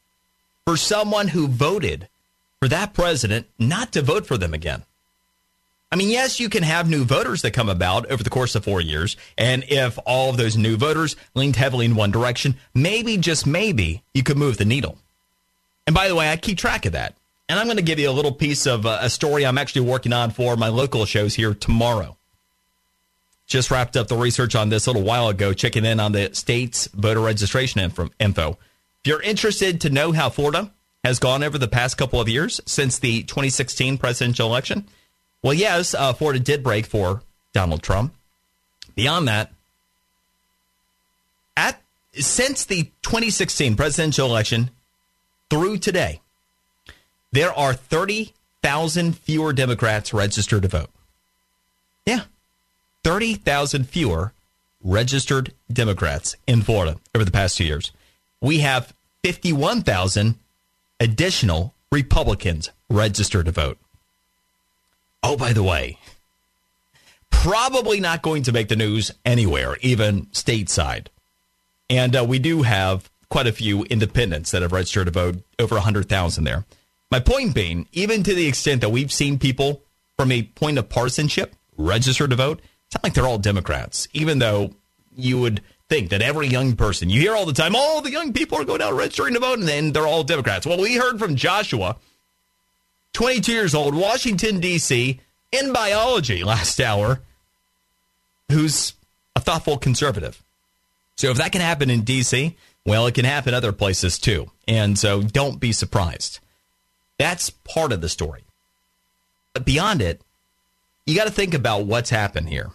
for someone who voted for that president not to vote for them again. I mean, yes, you can have new voters that come about over the course of four years. And if all of those new voters leaned heavily in one direction, maybe, just maybe, you could move the needle. And by the way, I keep track of that. And I'm going to give you a little piece of uh, a story I'm actually working on for my local shows here tomorrow. Just wrapped up the research on this a little while ago, checking in on the state's voter registration info. If you're interested to know how Florida has gone over the past couple of years since the 2016 presidential election, well, yes, uh, Florida did break for Donald Trump. Beyond that, at since the 2016 presidential election through today, there are 30,000 fewer Democrats registered to vote. Yeah, 30,000 fewer registered Democrats in Florida over the past two years. We have 51,000 additional Republicans registered to vote. Oh, by the way, probably not going to make the news anywhere, even stateside. And uh, we do have quite a few independents that have registered to vote, over 100,000 there. My point being, even to the extent that we've seen people from a point of partisanship register to vote, it's not like they're all Democrats, even though you would think that every young person, you hear all the time, oh, the young people are going out registering to vote, and then they're all Democrats. Well, we heard from Joshua 22 years old, Washington, D.C., in biology last hour, who's a thoughtful conservative. So if that can happen in D.C., well, it can happen other places too. And so don't be surprised. That's part of the story. But beyond it, you got to think about what's happened here.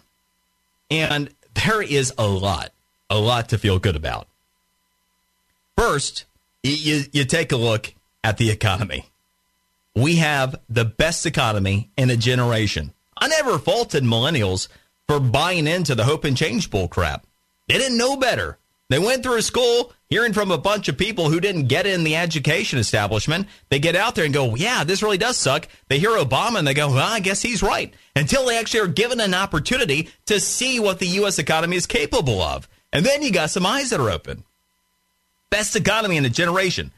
And there is a lot, a lot to feel good about. First, you, you take a look at the economy we have the best economy in a generation. I never faulted millennials for buying into the hope and change bull crap. They didn't know better. They went through school hearing from a bunch of people who didn't get in the education establishment. They get out there and go, yeah, this really does suck. They hear Obama and they go, well, I guess he's right. Until they actually are given an opportunity to see what the U.S. economy is capable of. And then you got some eyes that are open. Best economy in a generation.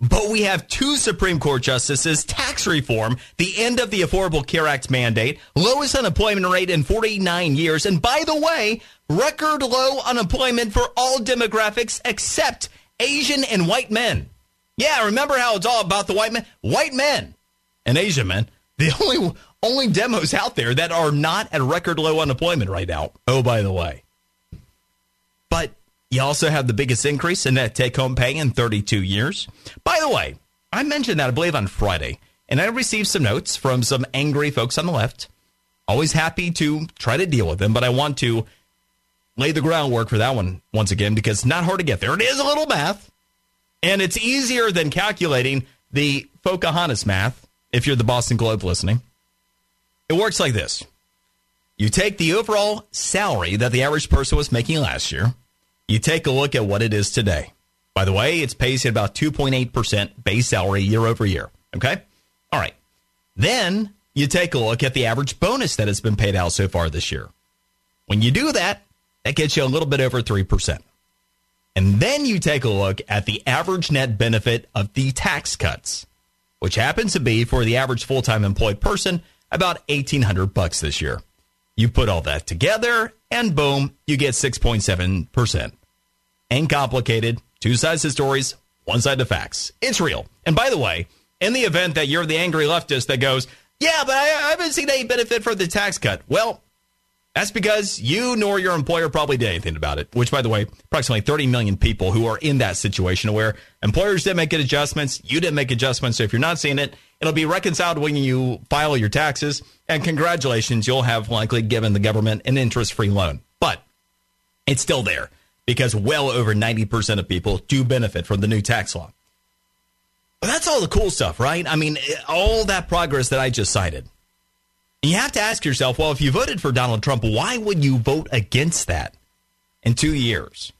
But we have two Supreme Court justices, tax reform, the end of the Affordable Care Act mandate, lowest unemployment rate in 49 years, and by the way, record low unemployment for all demographics except Asian and white men. Yeah, remember how it's all about the white men? White men and Asian men. The only only demos out there that are not at record low unemployment right now. Oh, by the way. But you also have the biggest increase in net take home pay in 32 years. By the way, I mentioned that, I believe, on Friday, and I received some notes from some angry folks on the left. Always happy to try to deal with them, but I want to lay the groundwork for that one once again because it's not hard to get there. It is a little math, and it's easier than calculating the Pocahontas math if you're the Boston Globe listening. It works like this you take the overall salary that the average person was making last year you take a look at what it is today. By the way, it's pacing about 2.8% base salary year over year. Okay? All right. Then you take a look at the average bonus that has been paid out so far this year. When you do that, that gets you a little bit over 3%. And then you take a look at the average net benefit of the tax cuts, which happens to be for the average full-time employed person about 1800 bucks this year. You put all that together and boom, you get 6.7% ain't complicated. Two sides to stories, one side to facts. It's real. And by the way, in the event that you're the angry leftist that goes, yeah, but I, I haven't seen any benefit from the tax cut. Well, that's because you nor your employer probably did anything about it, which, by the way, approximately 30 million people who are in that situation where employers didn't make adjustments, you didn't make adjustments. So if you're not seeing it, it'll be reconciled when you file your taxes. And congratulations, you'll have likely given the government an interest free loan. But it's still there because well over 90% of people do benefit from the new tax law. But that's all the cool stuff, right? I mean, all that progress that I just cited. You have to ask yourself, well, if you voted for Donald Trump, why would you vote against that in two years?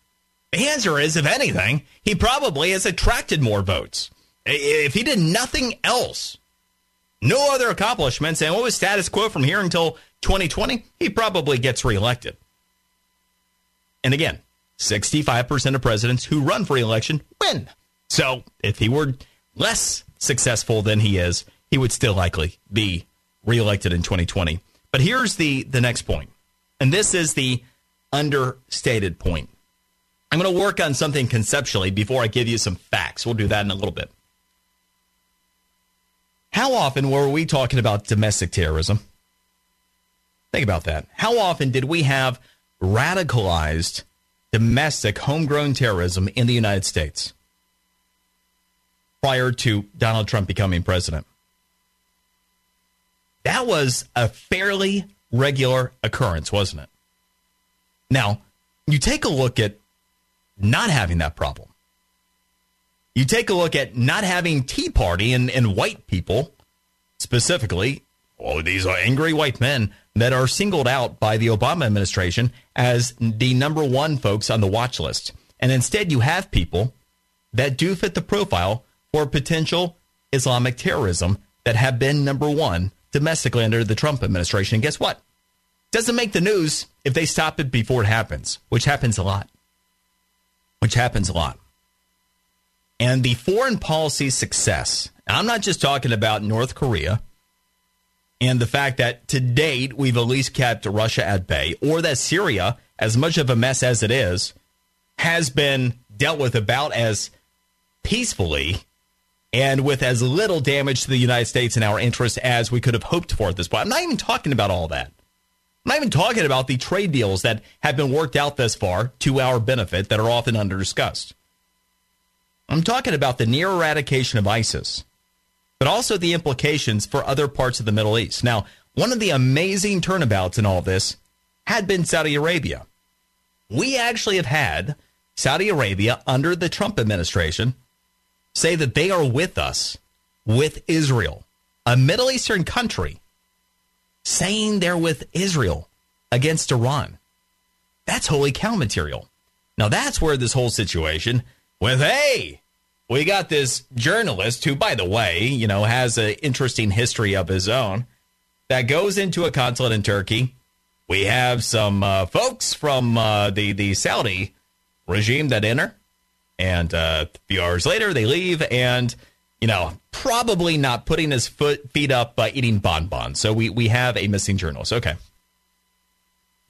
The answer is, if anything, he probably has attracted more votes. If he did nothing else, no other accomplishments, and what was status quo from here until 2020, he probably gets reelected. And again, 65% of presidents who run for election win. So if he were less successful than he is, he would still likely be reelected in 2020. But here's the, the next point, and this is the understated point. I'm going to work on something conceptually before I give you some facts. We'll do that in a little bit. How often were we talking about domestic terrorism? Think about that. How often did we have radicalized domestic homegrown terrorism in the United States prior to Donald Trump becoming president. That was a fairly regular occurrence, wasn't it? Now, you take a look at not having that problem. You take a look at not having Tea Party and, and white people, specifically, oh, these are angry white men that are singled out by the Obama administration as the number one folks on the watch list. And instead, you have people that do fit the profile for potential Islamic terrorism that have been number one domestically under the Trump administration. And guess what? Doesn't make the news if they stop it before it happens, which happens a lot. Which happens a lot. And the foreign policy success, I'm not just talking about North Korea and the fact that to date we've at least kept Russia at bay, or that Syria, as much of a mess as it is, has been dealt with about as peacefully and with as little damage to the United States and our interests as we could have hoped for at this point. I'm not even talking about all that. I'm not even talking about the trade deals that have been worked out thus far to our benefit that are often under discussed. I'm talking about the near eradication of ISIS but also the implications for other parts of the Middle East. Now, one of the amazing turnabouts in all this had been Saudi Arabia. We actually have had Saudi Arabia under the Trump administration say that they are with us, with Israel, a Middle Eastern country, saying they're with Israel against Iran. That's holy cow material. Now that's where this whole situation with hey, we got this journalist who, by the way, you know, has an interesting history of his own that goes into a consulate in Turkey. We have some uh, folks from uh, the the Saudi regime that enter, and uh, a few hours later they leave, and you know, probably not putting his foot feet up by eating bonbons. So we we have a missing journalist. Okay.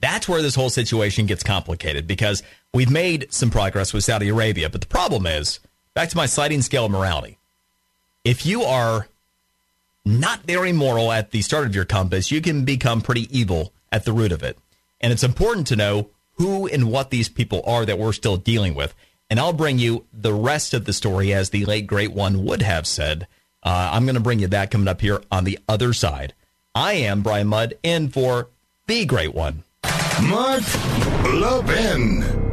That's where this whole situation gets complicated because we've made some progress with Saudi Arabia, but the problem is back to my sliding scale of morality. If you are not very moral at the start of your compass, you can become pretty evil at the root of it. And it's important to know who and what these people are that we're still dealing with. And I'll bring you the rest of the story as the late great one would have said. Uh, I'm going to bring you that coming up here on the other side. I am Brian Mudd in for the great one. Mark Levin.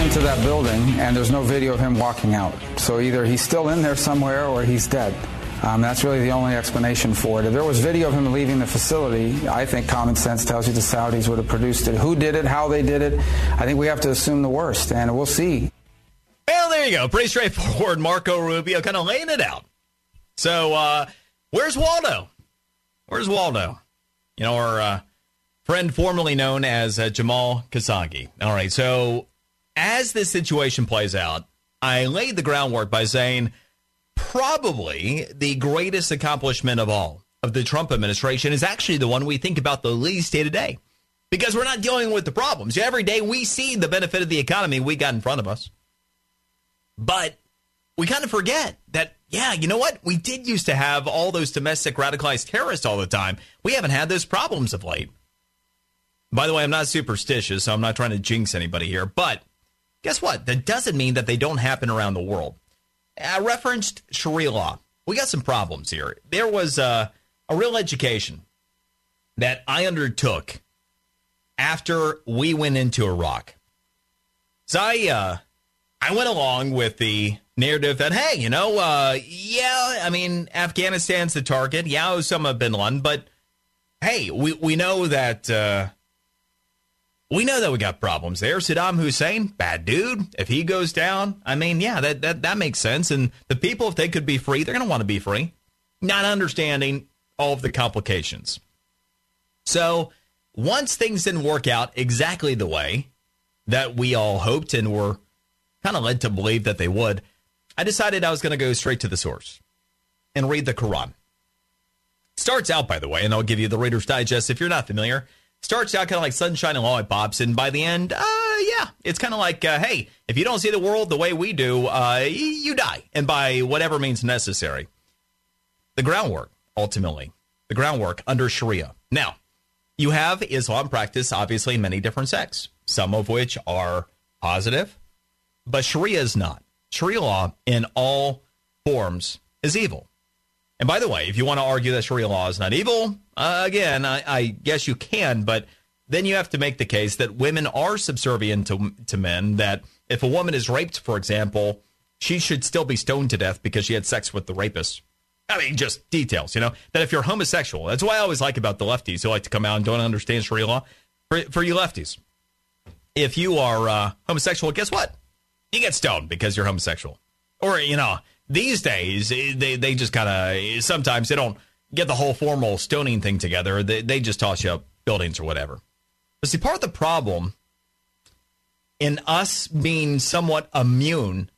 into that building and there's no video of him walking out. So either he's still in there somewhere or he's dead. Um, that's really the only explanation for it. If there was video of him leaving the facility, I think common sense tells you the Saudis would have produced it. Who did it? How they did it? I think we have to assume the worst, and we'll see. Well, there you go. Pretty straightforward. Marco Rubio kind of laying it out. So, uh, where's Waldo? Where's Waldo? You know, our uh, friend formerly known as uh, Jamal Khashoggi. All right. So, as this situation plays out, I laid the groundwork by saying probably the greatest accomplishment of all of the Trump administration is actually the one we think about the least day to day because we're not dealing with the problems. Every day we see the benefit of the economy we got in front of us. But we kind of forget that, yeah, you know what? We did used to have all those domestic radicalized terrorists all the time. We haven't had those problems of late. By the way, I'm not superstitious, so I'm not trying to jinx anybody here, but Guess what? That doesn't mean that they don't happen around the world. I referenced Sharia law. We got some problems here. There was a, a real education that I undertook after we went into Iraq. So I, uh, I went along with the narrative that, hey, you know, uh, yeah, I mean, Afghanistan's the target. Yeah, Osama bin Laden, but hey, we, we know that uh, we know that we got problems there. Saddam Hussein, bad dude. If he goes down, I mean, yeah, that that, that makes sense. And the people, if they could be free, they're going to want to be free, not understanding all of the complications. So once things didn't work out exactly the way that we all hoped and were kind of led to believe that they would, I decided I was going to go straight to the source and read the Quran. Starts out, by the way, and I'll give you the Reader's Digest if you're not familiar starts out kind of like sunshine and lollipops, and by the end, uh, yeah, it's kind of like, uh, hey, if you don't see the world the way we do, uh, you die, and by whatever means necessary. The groundwork, ultimately, the groundwork under Sharia. Now, you have Islam practice, obviously, many different sects, some of which are positive, but Sharia is not. Sharia law in all forms is evil. And by the way, if you want to argue that Sharia law is not evil, uh, again, I, I, guess you can, but then you have to make the case that women are subservient to, to men, that if a woman is raped, for example, she should still be stoned to death because she had sex with the rapist. I mean, just details, you know, that if you're homosexual, that's why I always like about the lefties who like to come out and don't understand Sharia law. For, for you lefties, if you are uh, homosexual, guess what? You get stoned because you're homosexual. Or, you know, these days eh, they they just kind of sometimes they don't get the whole formal stoning thing together. They they just toss you up buildings or whatever. But see, part of the problem in us being somewhat immune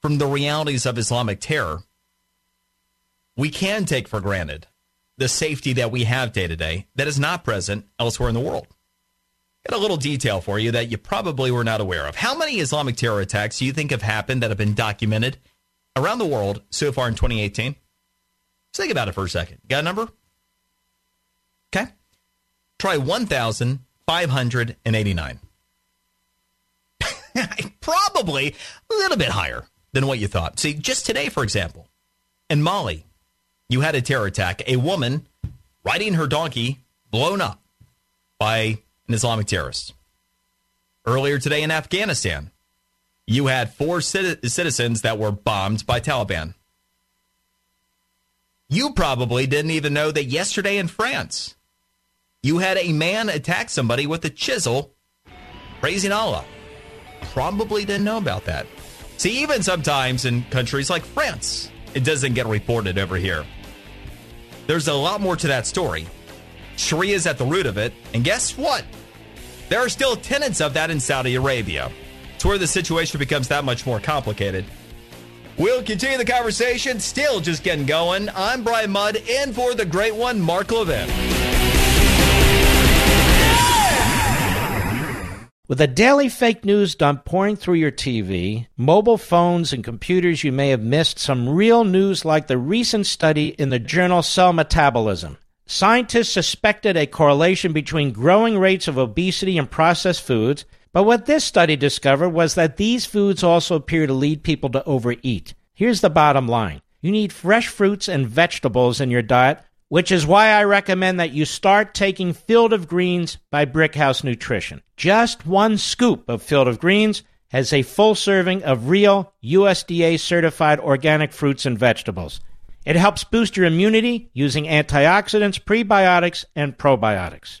from the realities of Islamic terror, we can take for granted the safety that we have day to day that is not present elsewhere in the world. Got a little detail for you that you probably were not aware of. How many Islamic terror attacks do you think have happened that have been documented around the world so far in 2018? Just think about it for a second. Got a number? Okay. Try 1,589. Probably a little bit higher than what you thought. See, just today, for example, in Mali, you had a terror attack. A woman riding her donkey blown up by an Islamic terrorist. Earlier today in Afghanistan, you had four citizens that were bombed by Taliban. You probably didn't even know that yesterday in France, you had a man attack somebody with a chisel, praising Allah. Probably didn't know about that. See, even sometimes in countries like France, it doesn't get reported over here. There's a lot more to that story. Sharia is at the root of it, and guess what? There are still tenants of that in Saudi Arabia. It's where the situation becomes that much more complicated. We'll continue the conversation, still just getting going. I'm Brian Mudd, and for the great one, Mark Levin. With a daily fake news dump pouring through your TV, mobile phones, and computers, you may have missed some real news like the recent study in the journal Cell Metabolism. Scientists suspected a correlation between growing rates of obesity and processed foods, but what this study discovered was that these foods also appear to lead people to overeat. Here's the bottom line you need fresh fruits and vegetables in your diet, which is why I recommend that you start taking Field of Greens by Brickhouse Nutrition. Just one scoop of Field of Greens has a full serving of real USDA certified organic fruits and vegetables. It helps boost your immunity using antioxidants, prebiotics, and probiotics.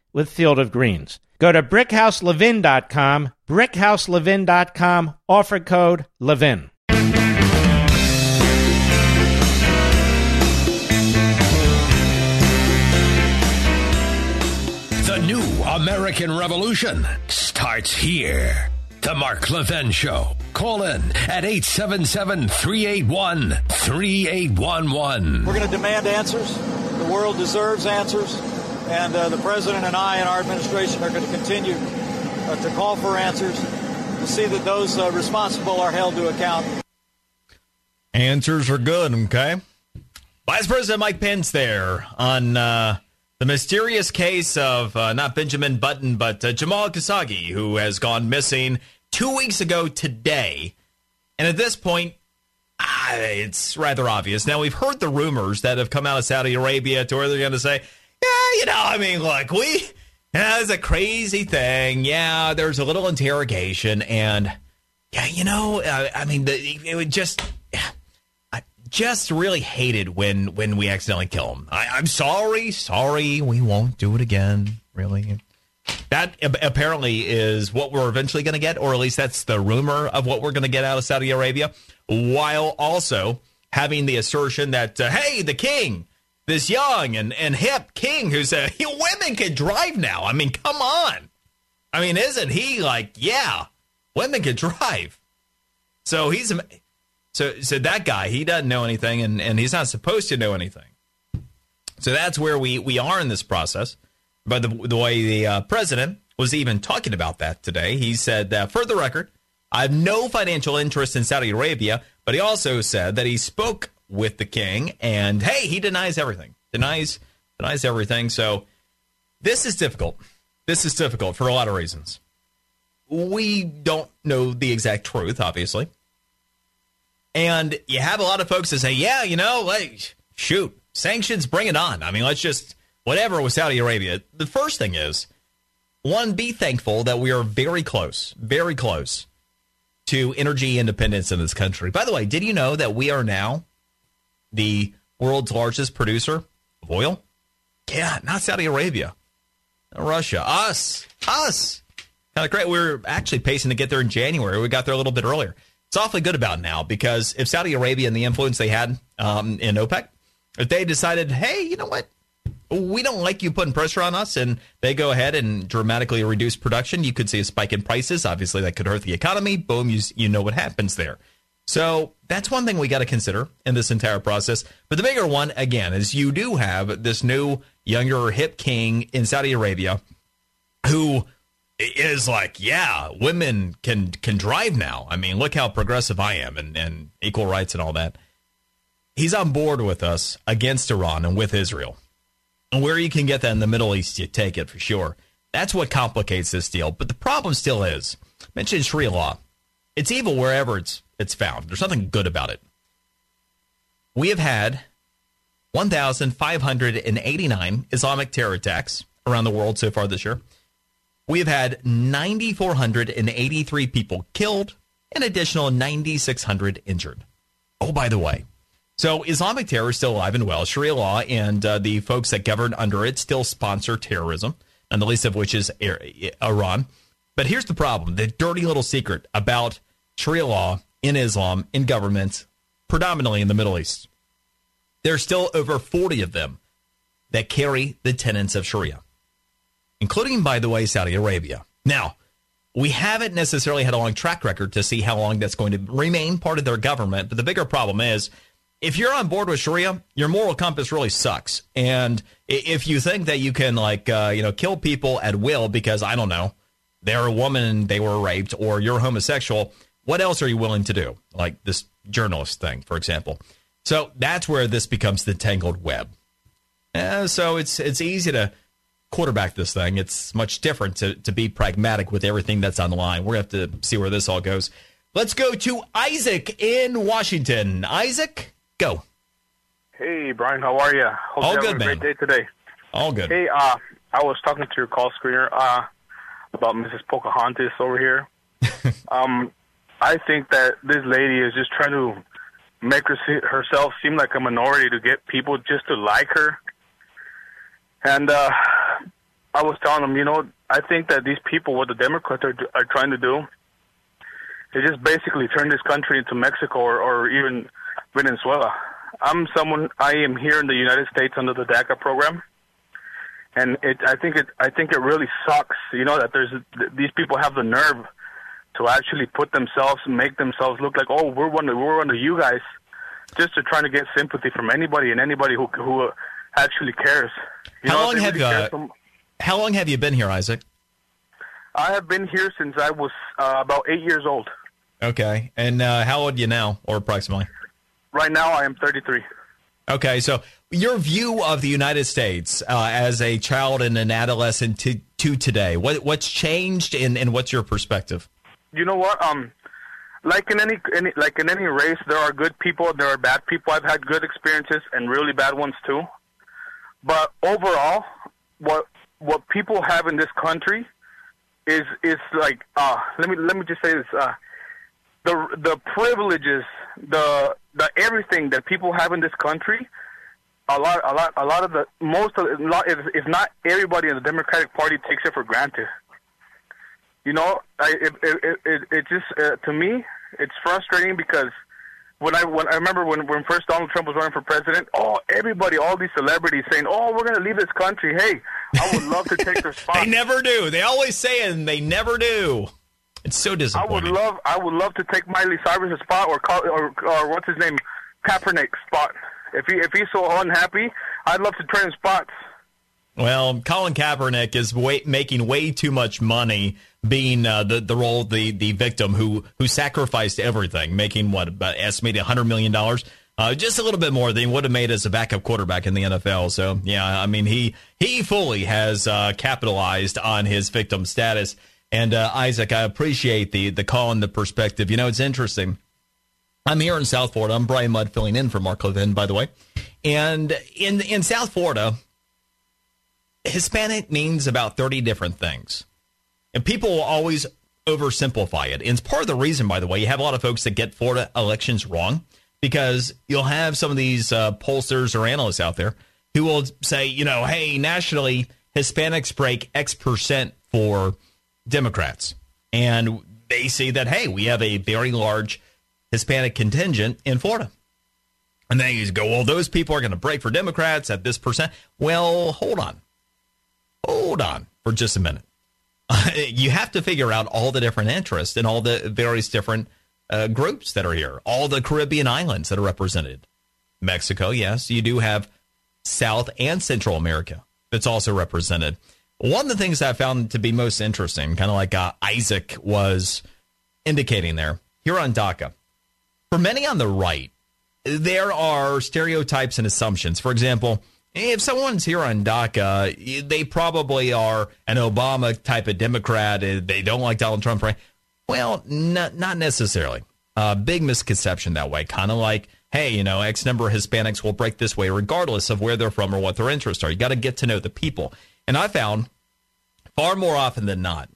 with Field of Greens. Go to brickhouselevin.com, brickhouselevin.com, offer code LEVIN. The new American Revolution starts here. The Mark Levin Show. Call in at 877 381 3811. We're going to demand answers. The world deserves answers. And uh, the president and I and our administration are going to continue uh, to call for answers to see that those uh, responsible are held to account. Answers are good, okay? Vice President Mike Pence there on uh, the mysterious case of uh, not Benjamin Button, but uh, Jamal Khashoggi, who has gone missing two weeks ago today. And at this point, ah, it's rather obvious. Now, we've heard the rumors that have come out of Saudi Arabia to where they're going to say, yeah, you know, I mean, look, we, it's a crazy thing. Yeah, there's a little interrogation, and yeah, you know, I, I mean, the, it would just, I just really hated when when we accidentally kill him. I, I'm sorry, sorry, we won't do it again. Really, that apparently is what we're eventually going to get, or at least that's the rumor of what we're going to get out of Saudi Arabia, while also having the assertion that uh, hey, the king this young and, and hip king who said women can drive now. I mean, come on. I mean, isn't he like, yeah, women can drive. So he's so so that guy, he doesn't know anything and, and he's not supposed to know anything. So that's where we, we are in this process. But the, the way the uh, president was even talking about that today, he said that for the record, I have no financial interest in Saudi Arabia, but he also said that he spoke with the king, and hey, he denies everything, denies denies everything. So this is difficult. This is difficult for a lot of reasons. We don't know the exact truth, obviously, and you have a lot of folks that say, "Yeah, you know, like shoot, sanctions, bring it on." I mean, let's just whatever with Saudi Arabia. The first thing is one, be thankful that we are very close, very close to energy independence in this country. By the way, did you know that we are now the world's largest producer of oil? Yeah, not Saudi Arabia, Russia, us, us. Kind of great. We are actually pacing to get there in January. We got there a little bit earlier. It's awfully good about now because if Saudi Arabia and the influence they had um, in OPEC, if they decided, hey, you know what, we don't like you putting pressure on us, and they go ahead and dramatically reduce production, you could see a spike in prices. Obviously, that could hurt the economy. Boom, you, you know what happens there. So that's one thing we got to consider in this entire process. But the bigger one, again, is you do have this new, younger, hip king in Saudi Arabia who is like, yeah, women can can drive now. I mean, look how progressive I am and, and equal rights and all that. he's on board with us against Iran and with Israel. And where you can get that in the Middle East, you take it for sure. That's what complicates this deal. But the problem still is, I mentioned Sharia law. It's evil wherever it's it's found. There's nothing good about it. We have had 1,589 Islamic terror attacks around the world so far this year. We have had 9,483 people killed, an additional 9,600 injured. Oh, by the way, so Islamic terror is still alive and well. Sharia law and uh, the folks that govern under it still sponsor terrorism, and the least of which is Iran. But here's the problem: the dirty little secret about Sharia law in Islam in governments, predominantly in the Middle East. There are still over 40 of them that carry the tenets of Sharia, including, by the way, Saudi Arabia. Now, we haven't necessarily had a long track record to see how long that's going to remain part of their government. But the bigger problem is if you're on board with Sharia, your moral compass really sucks. And if you think that you can, like, uh, you know, kill people at will because, I don't know, they're a woman, they were raped, or you're homosexual, what else are you willing to do? Like this journalist thing, for example. So that's where this becomes the tangled web. Uh, so it's it's easy to quarterback this thing. It's much different to, to be pragmatic with everything that's on the line. We're going to have to see where this all goes. Let's go to Isaac in Washington. Isaac, go. Hey, Brian, how are you? Hope all good, man. great day today. All good. Hey, uh, I was talking to your call screener uh, about Mrs. Pocahontas over here. um, I think that this lady is just trying to make her see, herself seem like a minority to get people just to like her. And uh, I was telling them, you know, I think that these people, what the Democrats are, are trying to do, is just basically turn this country into Mexico or, or even Venezuela. I'm someone. I am here in the United States under the DACA program, and it. I think it. I think it really sucks. You know that there's these people have the nerve to actually put themselves, make themselves look like, oh, we're one of we're one of you guys, just to try to get sympathy from anybody and anybody who who actually cares. You how know, long have really uh, How long have you been here, Isaac? I have been here since I was uh, about eight years old. Okay, and uh, how old are you now, or approximately? Right now, I am thirty-three. Okay, so your view of the United States uh, as a child and an adolescent to, to today, what what's changed, and, and what's your perspective? You know what? Um, like in any, any like in any race, there are good people, there are bad people. I've had good experiences and really bad ones too. But overall, what what people have in this country is is like uh, let me let me just say this uh, the the privileges the the everything that people have in this country a lot a lot a lot of the most of if, if not everybody in the Democratic Party takes it for granted you know, I, it, it, it, it just uh, to me, it's frustrating because when I when I remember when when first Donald Trump was running for president, oh everybody, all these celebrities saying, "Oh, we're going to leave this country." Hey, I would love to take their spot. they never do. They always say it, and they never do. It's so disappointing. I would love I would love to take Miley Cyrus' spot or or, or what's his name, Kaepernick's spot. If he if he's so unhappy, I'd love to trade spots. Well, Colin Kaepernick is way, making way too much money being uh, the the role the the victim who who sacrificed everything, making what about estimated hundred million dollars. Uh, just a little bit more than he would have made as a backup quarterback in the NFL. So yeah, I mean he he fully has uh, capitalized on his victim status. And uh, Isaac, I appreciate the the call and the perspective. You know, it's interesting. I'm here in South Florida. I'm Brian Mudd filling in for Mark Levin, by the way. And in in South Florida, Hispanic means about 30 different things. And people will always oversimplify it. And it's part of the reason, by the way, you have a lot of folks that get Florida elections wrong because you'll have some of these uh, pollsters or analysts out there who will say, you know, hey, nationally, Hispanics break X percent for Democrats. And they see that, hey, we have a very large Hispanic contingent in Florida. And then you go, well, those people are going to break for Democrats at this percent. Well, hold on. Hold on for just a minute. you have to figure out all the different interests and all the various different uh, groups that are here, all the Caribbean islands that are represented. Mexico, yes, you do have South and Central America that's also represented. One of the things I found to be most interesting, kind of like uh, Isaac was indicating there, here on DACA, for many on the right, there are stereotypes and assumptions. For example, if someone's here on DACA, they probably are an Obama type of Democrat. They don't like Donald Trump, right? Well, not, not necessarily. Uh, big misconception that way. Kind of like, hey, you know, X number of Hispanics will break this way regardless of where they're from or what their interests are. You got to get to know the people. And I found far more often than not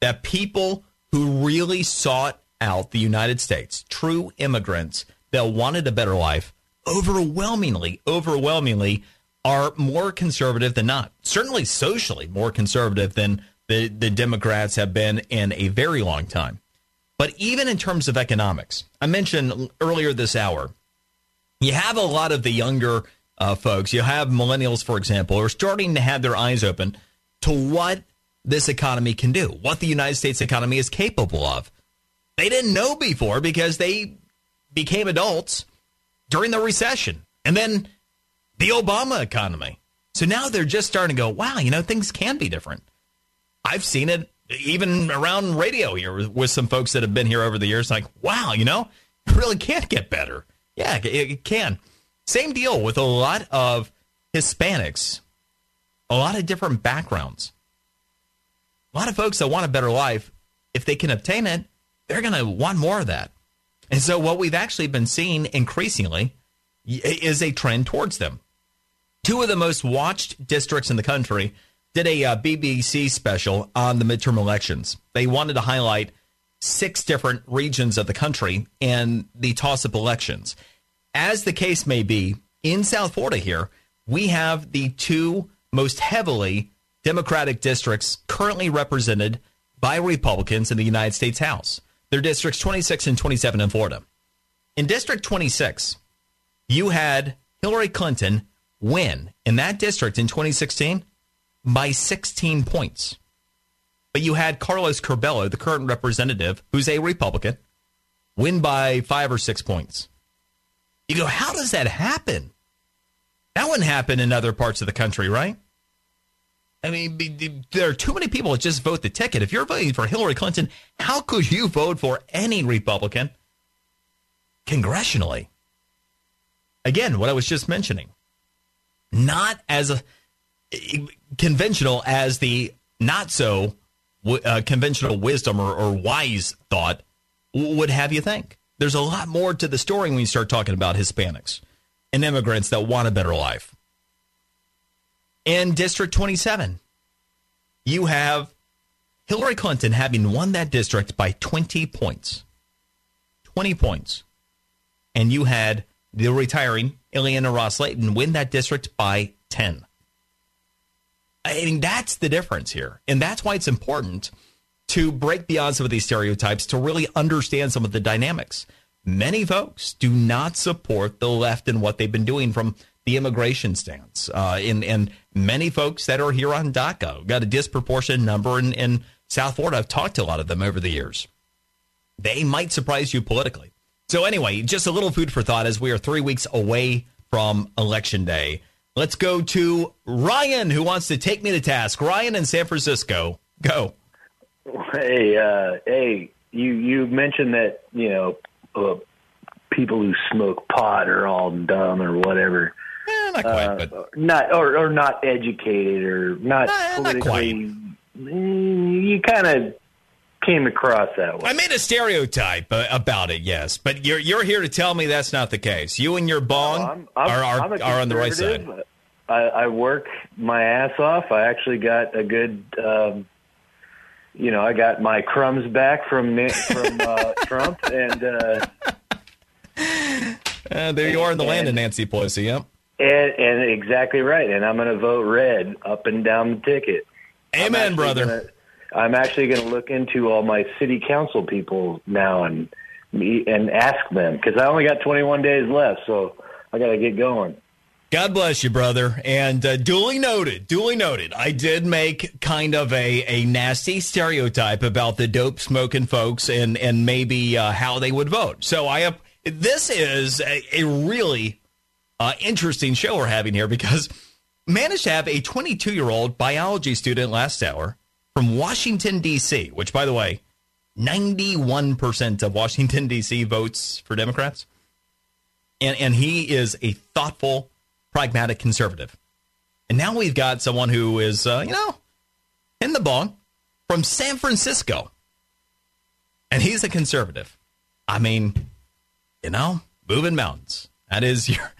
that people who really sought out the United States, true immigrants that wanted a better life, overwhelmingly, overwhelmingly are more conservative than not. Certainly socially more conservative than the, the Democrats have been in a very long time. But even in terms of economics, I mentioned earlier this hour, you have a lot of the younger uh, folks, you have millennials, for example, are starting to have their eyes open to what this economy can do, what the United States economy is capable of. They didn't know before because they became adults during the recession and then the Obama economy. So now they're just starting to go, wow, you know, things can be different. I've seen it even around radio here with some folks that have been here over the years. Like, wow, you know, it really can't get better. Yeah, it can. Same deal with a lot of Hispanics, a lot of different backgrounds. A lot of folks that want a better life, if they can obtain it, they're going to want more of that. And so, what we've actually been seeing increasingly is a trend towards them. Two of the most watched districts in the country did a uh, BBC special on the midterm elections. They wanted to highlight six different regions of the country and the toss up elections. As the case may be, in South Florida here, we have the two most heavily Democratic districts currently represented by Republicans in the United States House. They're districts 26 and 27 in Florida. In District 26, you had Hillary Clinton win in that district in 2016 by 16 points. But you had Carlos Curbelo, the current representative, who's a Republican, win by five or six points. You go, how does that happen? That wouldn't happen in other parts of the country, right? I mean, there are too many people that just vote the ticket. If you're voting for Hillary Clinton, how could you vote for any Republican congressionally? Again, what I was just mentioning, not as a, conventional as the not so uh, conventional wisdom or, or wise thought would have you think. There's a lot more to the story when you start talking about Hispanics and immigrants that want a better life. In District 27, you have Hillary Clinton having won that district by 20 points. 20 points. And you had the retiring Ileana Ros-Lehtinen win that district by 10. I mean, that's the difference here. And that's why it's important to break beyond some of these stereotypes to really understand some of the dynamics. Many folks do not support the left and what they've been doing from the immigration stance. Uh, and, and many folks that are here on DACA got a disproportionate number in, in South Florida. I've talked to a lot of them over the years. They might surprise you politically. So, anyway, just a little food for thought as we are three weeks away from Election Day. Let's go to Ryan, who wants to take me to task. Ryan in San Francisco. Go. Hey, uh, hey, you you mentioned that you know uh, people who smoke pot are all dumb or whatever. Eh, not quite, uh, but not or or not educated or not not quite. Mm, you kind of came across that way. I made a stereotype uh, about it, yes, but you're you're here to tell me that's not the case. You and your bong no, I'm, I'm, are are, are on the right side. I, I work my ass off. I actually got a good. Um, you know, I got my crumbs back from from uh, Trump, and uh, uh, there you are in the and, land of Nancy Pelosi. Yep. And, and exactly right. And I'm going to vote red up and down the ticket. Amen, brother. Gonna, I'm actually going to look into all my city council people now and and ask them because I only got 21 days left, so I got to get going. God bless you, brother. And uh, duly noted, duly noted. I did make kind of a, a nasty stereotype about the dope smoking folks and and maybe uh, how they would vote. So I have this is a, a really uh, interesting show we're having here because managed to have a 22 year old biology student last hour from Washington, D.C., which, by the way, 91% of Washington, D.C. votes for Democrats. And, and he is a thoughtful, pragmatic conservative. And now we've got someone who is, uh, you know, in the bong from San Francisco. And he's a conservative. I mean, you know, moving mountains. That is your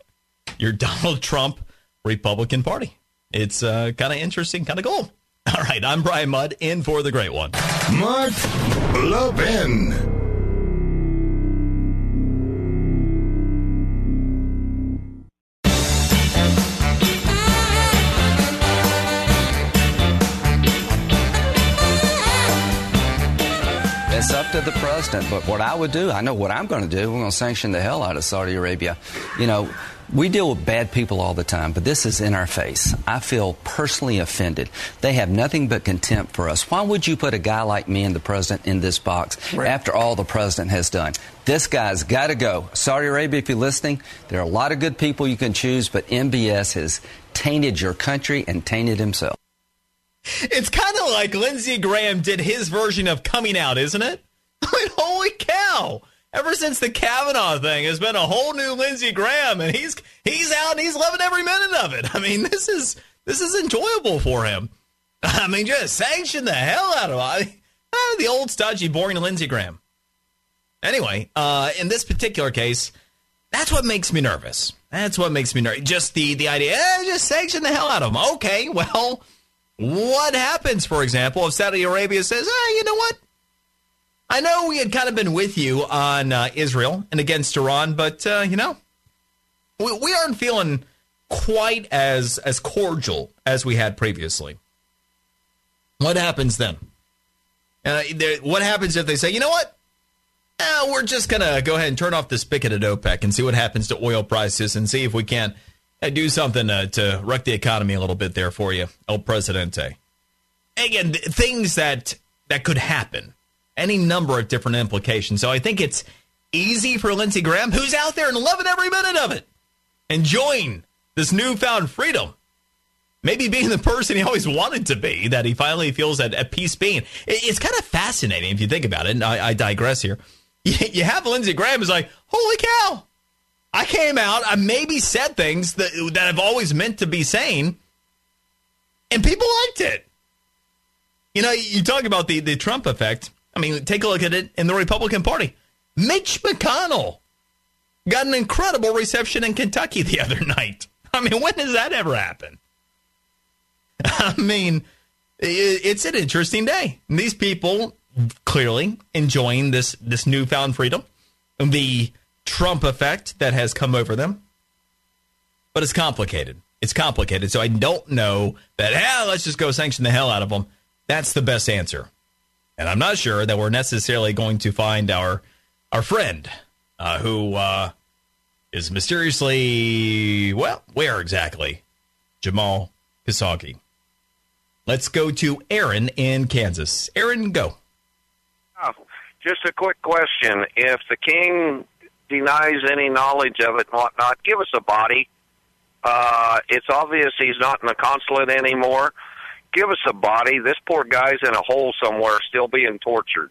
your Donald Trump Republican Party. It's uh, kind of interesting, kind of cool. All right, I'm Brian Mudd in for the great one. Mark Levin. It's up to the president. But what I would do, I know what I'm going to do. We're going to sanction the hell out of Saudi Arabia. You know, we deal with bad people all the time, but this is in our face. I feel personally offended. They have nothing but contempt for us. Why would you put a guy like me and the president in this box right. after all the president has done? This guy's got to go. Saudi Arabia, if you're listening, there are a lot of good people you can choose, but MBS has tainted your country and tainted himself. It's kind of like Lindsey Graham did his version of coming out, isn't it? I mean, holy cow! Ever since the Kavanaugh thing, has been a whole new Lindsey Graham, and he's he's out and he's loving every minute of it. I mean, this is this is enjoyable for him. I mean, just sanction the hell out of. I, the old stodgy, boring Lindsey Graham. Anyway, uh, in this particular case, that's what makes me nervous. That's what makes me nervous. Just the the idea, eh, just sanction the hell out of him. Okay, well what happens, for example, if Saudi Arabia says, ah, you know what? I know we had kind of been with you on uh, Israel and against Iran, but, uh, you know, we, we aren't feeling quite as as cordial as we had previously. What happens then? Uh, what happens if they say, you know what? Eh, we're just to go ahead and turn off the spigot at OPEC and see what happens to oil prices and see if we can't – do something uh, to wreck the economy a little bit there for you, El Presidente. Again, things that that could happen, any number of different implications. So I think it's easy for Lindsey Graham, who's out there and loving every minute of it, enjoying this newfound freedom. Maybe being the person he always wanted to be, that he finally feels at, at peace being. It's kind of fascinating if you think about it, and I, I digress here. You have Lindsey Graham is like, holy cow, I came out, I maybe said things that, that I've always meant to be saying, and people liked it. You know, you talk about the, the Trump effect. I mean, take a look at it in the Republican Party. Mitch McConnell got an incredible reception in Kentucky the other night. I mean, when does that ever happen? I mean, it's an interesting day. These people clearly enjoying this this newfound freedom. The Trump effect that has come over them. But it's complicated. It's complicated. So I don't know that, yeah, let's just go sanction the hell out of them. That's the best answer. And I'm not sure that we're necessarily going to find our our friend uh, who uh, is mysteriously, well, where exactly? Jamal Khashoggi. Let's go to Aaron in Kansas. Aaron, go. Oh, just a quick question. If the king denies any knowledge of it and whatnot. Give us a body. Uh, it's obvious he's not in the consulate anymore. Give us a body. This poor guy's in a hole somewhere, still being tortured.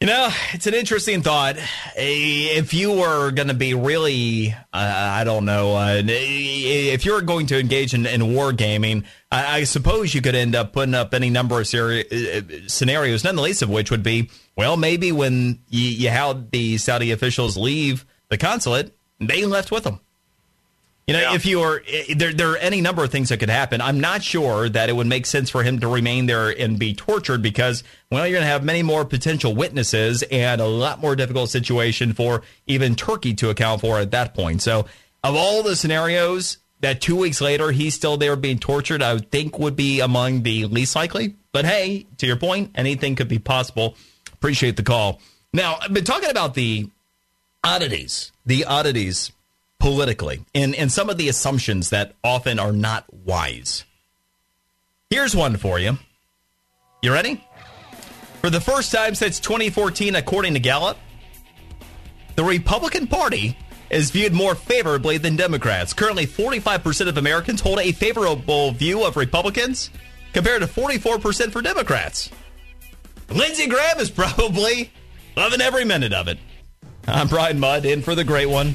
You know, it's an interesting thought. If you were going to be really, uh, I don't know, uh, if you're going to engage in, in war gaming, I, I, suppose you could end up putting up any number of seri- uh, scenarios, none the least of which would be, well, maybe when you, you had the Saudi officials leave the consulate, they left with them. You know, yeah. if you are there, there are any number of things that could happen. I'm not sure that it would make sense for him to remain there and be tortured because, well, you're going to have many more potential witnesses and a lot more difficult situation for even Turkey to account for at that point. So, of all the scenarios, that two weeks later he's still there being tortured, I would think would be among the least likely. But hey, to your point, anything could be possible. Appreciate the call. Now, I've been talking about the oddities, the oddities politically and, and some of the assumptions that often are not wise. Here's one for you. You ready? For the first time since 2014, according to Gallup, the Republican Party is viewed more favorably than Democrats. Currently, 45% of Americans hold a favorable view of Republicans compared to 44% for Democrats. Lindsey Graham is probably loving every minute of it. I'm Brian Mudd, in for the great one,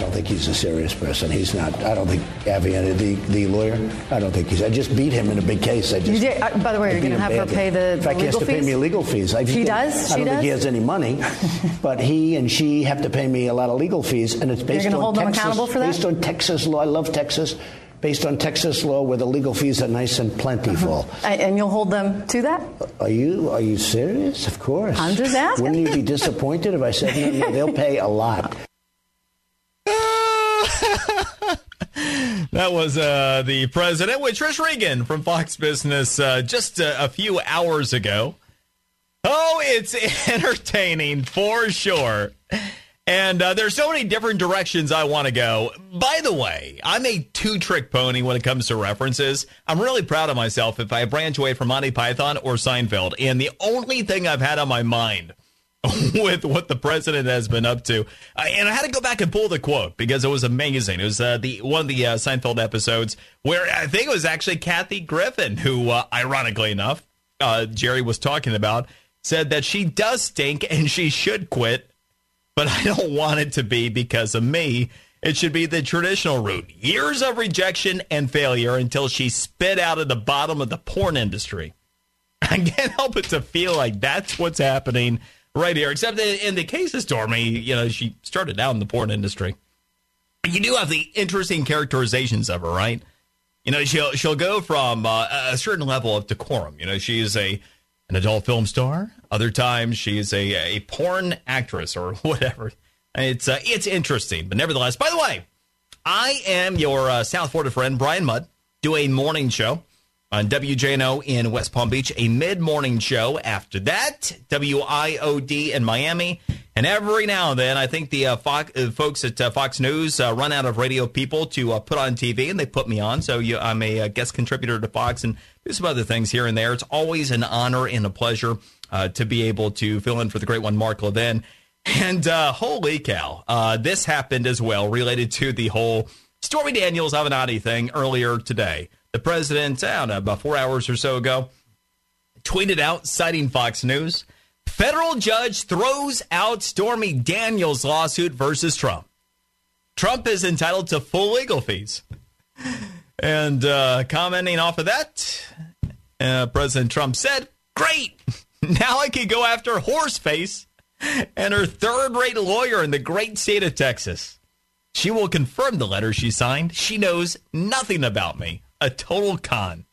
Don't think he's a serious person. He's not. I don't think Avenatti, the, the lawyer, I don't think he's. I just beat him in a big case. I just. You did, uh, by the way, I you're going to have her pay the In fact, he has legal to pay me legal fees. I, She does? I don't think he has any money, but he and she have to pay me a lot of legal fees, and it's based on hold them Texas, accountable for that? Based on Texas law. I love Texas. Based on Texas law, where the legal fees are nice and plentiful. And and you'll hold them to that? Are you are you serious? Of course. I'm just asking. Wouldn't you be disappointed if I said no? No, they'll pay a lot. That was uh, the president with Trish Regan from Fox Business uh, just a, a few hours ago. Oh, it's entertaining for sure. And uh, there's so many different directions I want to go. By the way, I'm a two trick pony when it comes to references. I'm really proud of myself if I branch away from Monty Python or Seinfeld. And the only thing I've had on my mind with what the president has been up to. Uh, and I had to go back and pull the quote because it was amazing. It was uh, the one of the uh, Seinfeld episodes where I think it was actually Kathy Griffin who, uh, ironically enough, uh, Jerry was talking about, said that she does stink and she should quit, but I don't want it to be because of me. It should be the traditional route years of rejection and failure until she spit out of the bottom of the porn industry. I can't help but to feel like that's what's happening right here. Except in the case of Stormy, you know, she started out in the porn industry. You do have the interesting characterizations of her, right? You know, she'll she'll go from uh, a certain level of decorum. You know, she is a an adult film star. Other times, she is a a porn actress or whatever. It's uh, it's interesting, but nevertheless. By the way, I am your uh, South Florida friend, Brian Mudd, do a morning show on WJNO in West Palm Beach, a mid morning show. After that, WIOD in Miami. And every now and then, I think the uh, Fox, uh, folks at uh, Fox News uh, run out of radio people to uh, put on TV, and they put me on. So you, I'm a, uh guest contributor to Fox and do some other things here and there. It's always an honor and a pleasure to be able to fill in for the great one, Mark Levin. And holy cow, this happened as well related to the whole Stormy Daniels Avenatti thing earlier today. The president, I don't know, about four hours or so ago, tweeted out, citing Fox News, federal judge throws out Stormy Daniels lawsuit versus Trump. Trump is entitled to full legal fees. And uh, commenting off of that, uh, President Trump said, Great! Now I can go after Horseface and her third rate lawyer in the great state of Texas. She will confirm the letter she signed. She knows nothing about me. A total con.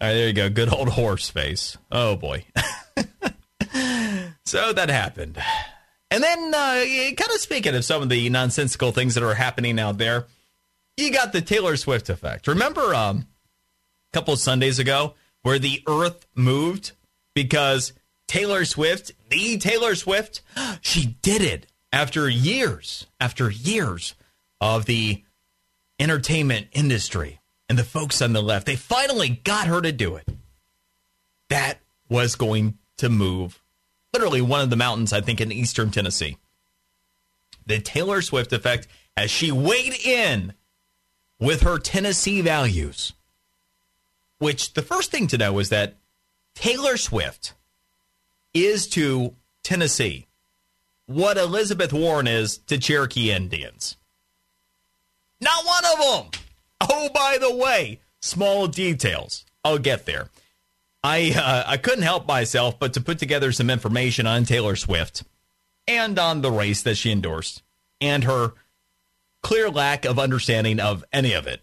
All right, there you go. Good old horse face. Oh, boy. so that happened. And then, uh, kind of speaking of some of the nonsensical things that are happening out there, you got the Taylor Swift effect. Remember um, a couple Sundays ago where the earth moved because Taylor Swift, the Taylor Swift, she did it after years, after years of the entertainment industry and the folks on the left. They finally got her to do it. That was going to move literally one of the mountains, I think, in eastern Tennessee. The Taylor Swift effect as she weighed in with her Tennessee values. Which the first thing to know is that Taylor Swift is to Tennessee what Elizabeth Warren is to Cherokee Indians. Not one of them. Oh, by the way, small details. I'll get there. I uh, I couldn't help myself but to put together some information on Taylor Swift and on the race that she endorsed and her clear lack of understanding of any of it.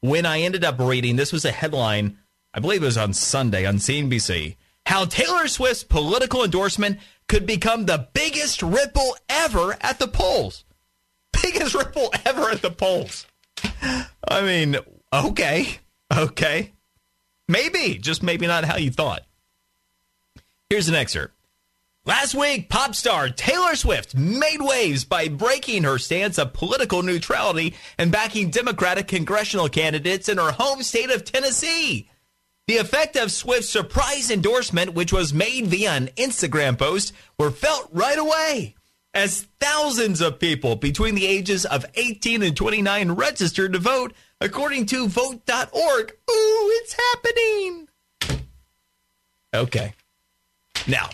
When I ended up reading, this was a headline, I believe it was on Sunday on CNBC, how Taylor Swift's political endorsement could become the biggest ripple ever at the polls. Biggest ripple ever at the polls. I mean, okay, okay. Maybe, just maybe not how you thought. Here's an excerpt. Last week, pop star Taylor Swift made waves by breaking her stance of political neutrality and backing Democratic congressional candidates in her home state of Tennessee. The effect of Swift's surprise endorsement, which was made via an Instagram post, were felt right away as thousands of people between the ages of 18 and 29 registered to vote, according to vote.org. Ooh, it's happening. Okay. Now,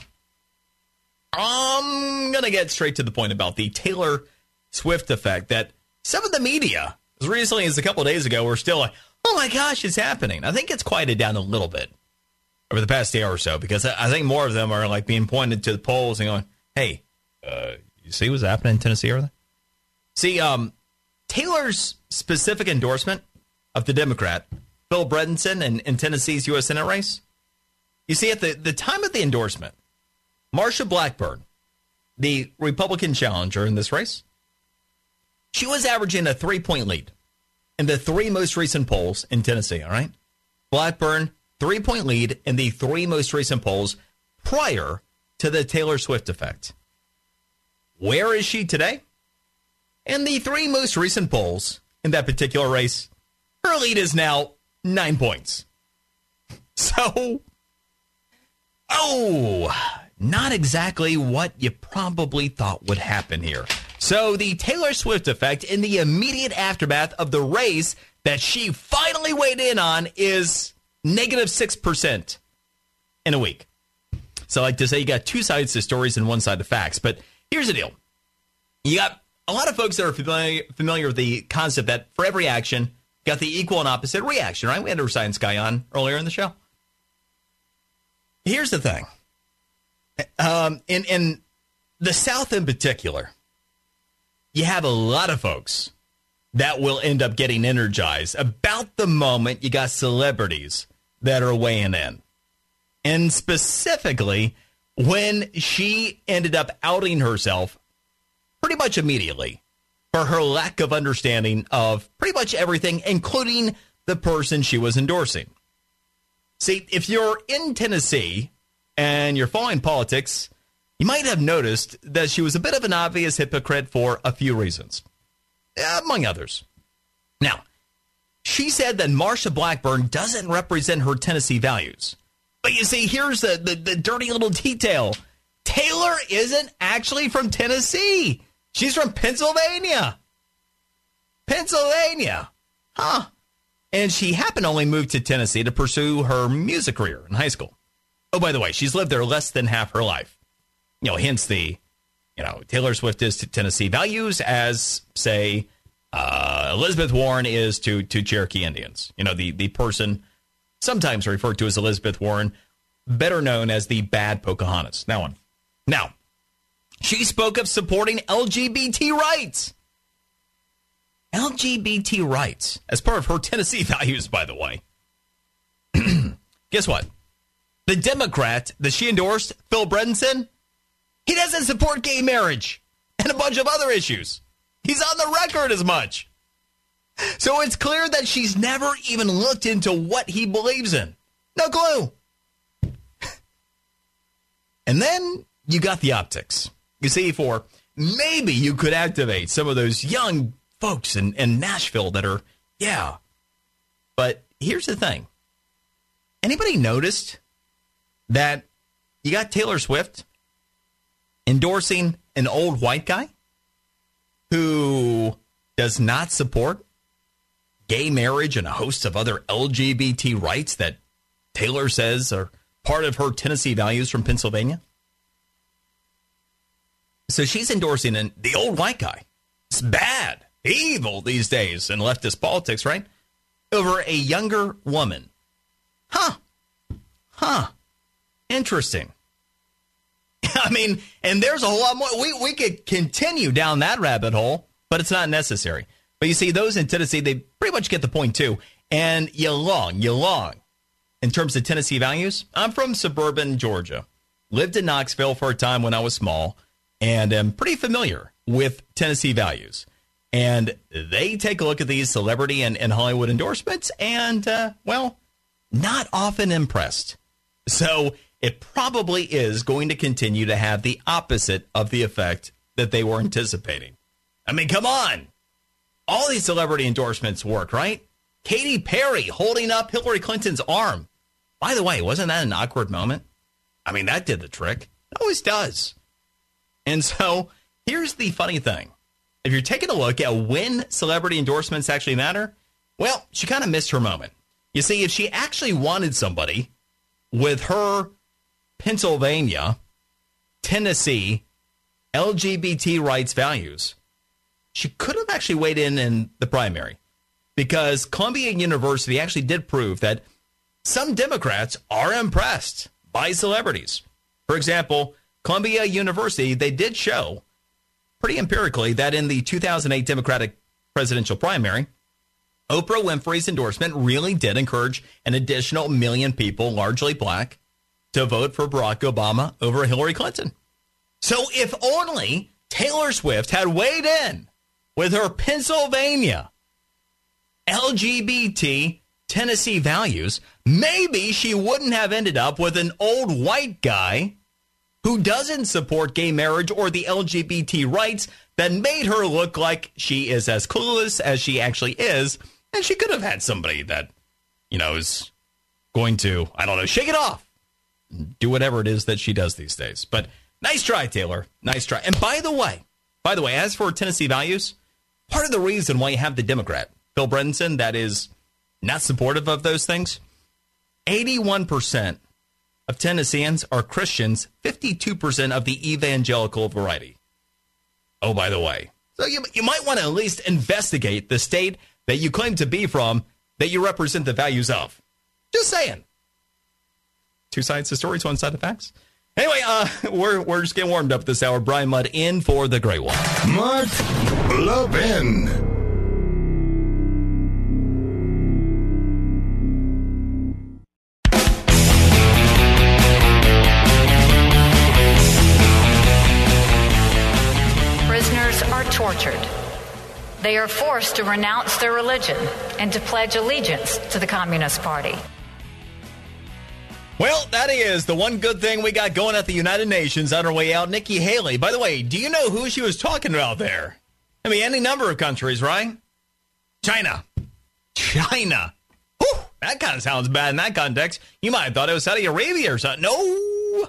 I'm going to get straight to the point about the Taylor Swift effect that some of the media, as recently as a couple days ago, were still like, oh my gosh, it's happening. I think it's quieted down a little bit over the past day or so because I think more of them are like being pointed to the polls and going, hey, uh, you see what's happening in Tennessee over there? See, um, Taylor's specific endorsement of the Democrat, Phil Bredesen, in, in Tennessee's U.S. Senate race, you see, at the, the time of the endorsement, Marsha Blackburn, the Republican challenger in this race, she was averaging a three point lead in the three most recent polls in Tennessee. All right. Blackburn, three point lead in the three most recent polls prior to the Taylor Swift effect. Where is she today? In the three most recent polls in that particular race, her lead is now nine points. So, oh, not exactly what you probably thought would happen here. So, the Taylor Swift effect in the immediate aftermath of the race that she finally weighed in on is negative 6% in a week. So, I like to say, you got two sides to stories and one side to facts. But here's the deal you got a lot of folks that are familiar, familiar with the concept that for every action, got the equal and opposite reaction, right? We had a science guy on earlier in the show. Here's the thing um, in in the South in particular, you have a lot of folks that will end up getting energized about the moment you got celebrities that are weighing in, and specifically when she ended up outing herself pretty much immediately for her lack of understanding of pretty much everything, including the person she was endorsing. See, if you're in Tennessee and you're following politics, you might have noticed that she was a bit of an obvious hypocrite for a few reasons, uh, among others. Now, she said that Marsha Blackburn doesn't represent her Tennessee values. But you see, here's the, the, the dirty little detail Taylor isn't actually from Tennessee, she's from Pennsylvania. Pennsylvania. Huh. And she happened to only move to Tennessee to pursue her music career in high school. Oh, by the way, she's lived there less than half her life. You know, hence the, you know, Taylor Swift is to Tennessee values as, say, uh, Elizabeth Warren is to to Cherokee Indians. You know, the the person sometimes referred to as Elizabeth Warren, better known as the bad Pocahontas. That one. Now, she spoke of supporting LGBT rights. LGBT rights as part of her Tennessee values, by the way. Guess what? The Democrat that she endorsed, Phil Bredesen, he doesn't support gay marriage and a bunch of other issues. He's on the record as much. So it's clear that she's never even looked into what he believes in. No clue. and then you got the optics. You see, for maybe you could activate some of those young folks in, in Nashville that are, yeah. But here's the thing anybody noticed that you got Taylor Swift endorsing an old white guy who does not support gay marriage and a host of other LGBT rights that Taylor says are part of her Tennessee values from Pennsylvania. So she's endorsing an, the old white guy. It's bad, evil these days in leftist politics, right? Over a younger woman. Huh. Huh. Interesting. I mean, and there's a whole lot more. We, we could continue down that rabbit hole, but it's not necessary. But you see, those in Tennessee, they pretty much get the point too. And you long, you long. In terms of Tennessee values, I'm from suburban Georgia. Lived in Knoxville for a time when I was small and am pretty familiar with Tennessee values. And they take a look at these celebrity and, and Hollywood endorsements and, uh, well, not often impressed. So it probably is going to continue to have the opposite of the effect that they were anticipating. I mean, come on. All these celebrity endorsements work, right? Katy Perry holding up Hillary Clinton's arm. By the way, wasn't that an awkward moment? I mean, that did the trick. It always does. And so here's the funny thing. If you're taking a look at when celebrity endorsements actually matter, well, she kind of missed her moment. You see, if she actually wanted somebody with her Pennsylvania, Tennessee, LGBT rights values, she could have actually weighed in in the primary because Columbia University actually did prove that some Democrats are impressed by celebrities. For example, Columbia University, they did show pretty empirically that in the 2008 Democratic presidential primary, Oprah Winfrey's endorsement really did encourage an additional million people, largely black, to vote for Barack Obama over Hillary Clinton. So if only Taylor Swift had weighed in with her Pennsylvania LGBT Tennessee values, maybe she wouldn't have ended up with an old white guy who doesn't support gay marriage or the LGBT rights that made her look like she is as clueless as she actually is. And she could have had somebody that, you know, is going to, I don't know, shake it off, do whatever it is that she does these days. But nice try, Taylor. Nice try. And by the way, by the way, as for Tennessee values, part of the reason why you have the Democrat, Bill Bredesen, that is not supportive of those things, 81% of Tennesseans are Christians, 52% of the evangelical variety. Oh, by the way. So you, you might want to at least investigate the state that you claim to be from that you represent the values of. Just saying. Two sides to stories, one side of facts. Anyway, uh, we're, we're just getting warmed up this hour. Brian Mudd in for the Great One. Mark Levin. Prisoners are tortured. They are forced to renounce their religion and to pledge allegiance to the Communist Party. Well, that is the one good thing we got going at the United Nations on our way out. Nikki Haley. By the way, do you know who she was talking about there? I mean, any number of countries, right? China. China. Whew, that kind of sounds bad in that context. You might have thought it was Saudi Arabia or something. No.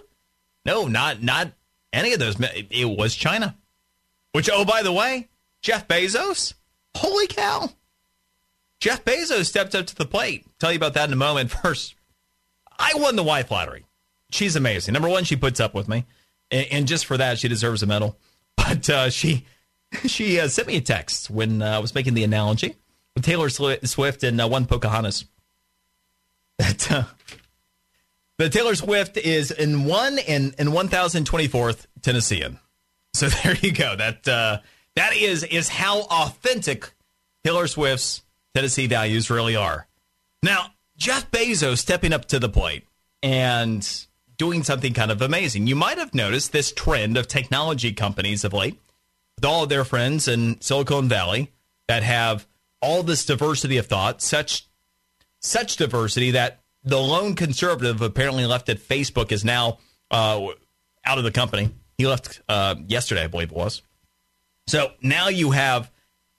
No, not not any of those. It, it was China. Which, oh, by the way, Jeff Bezos. Holy cow. Jeff Bezos stepped up to the plate. Tell you about that in a moment. First, I won the wife lottery. She's amazing. Number one, she puts up with me, and, and just for that, she deserves a medal. But uh, she she uh, sent me a text when uh, I was making the analogy with Taylor Swift and uh, one Pocahontas. That uh, the Taylor Swift is in one in in one thousand twenty fourth Tennessean. So there you go. That uh, that is is how authentic Taylor Swift's Tennessee values really are. Now, Jeff Bezos stepping up to the plate and doing something kind of amazing. You might have noticed this trend of technology companies of late, with all of their friends in Silicon Valley that have all this diversity of thought, such such diversity that the lone conservative apparently left at Facebook is now uh, out of the company. He left uh, yesterday, I believe it was. So now you have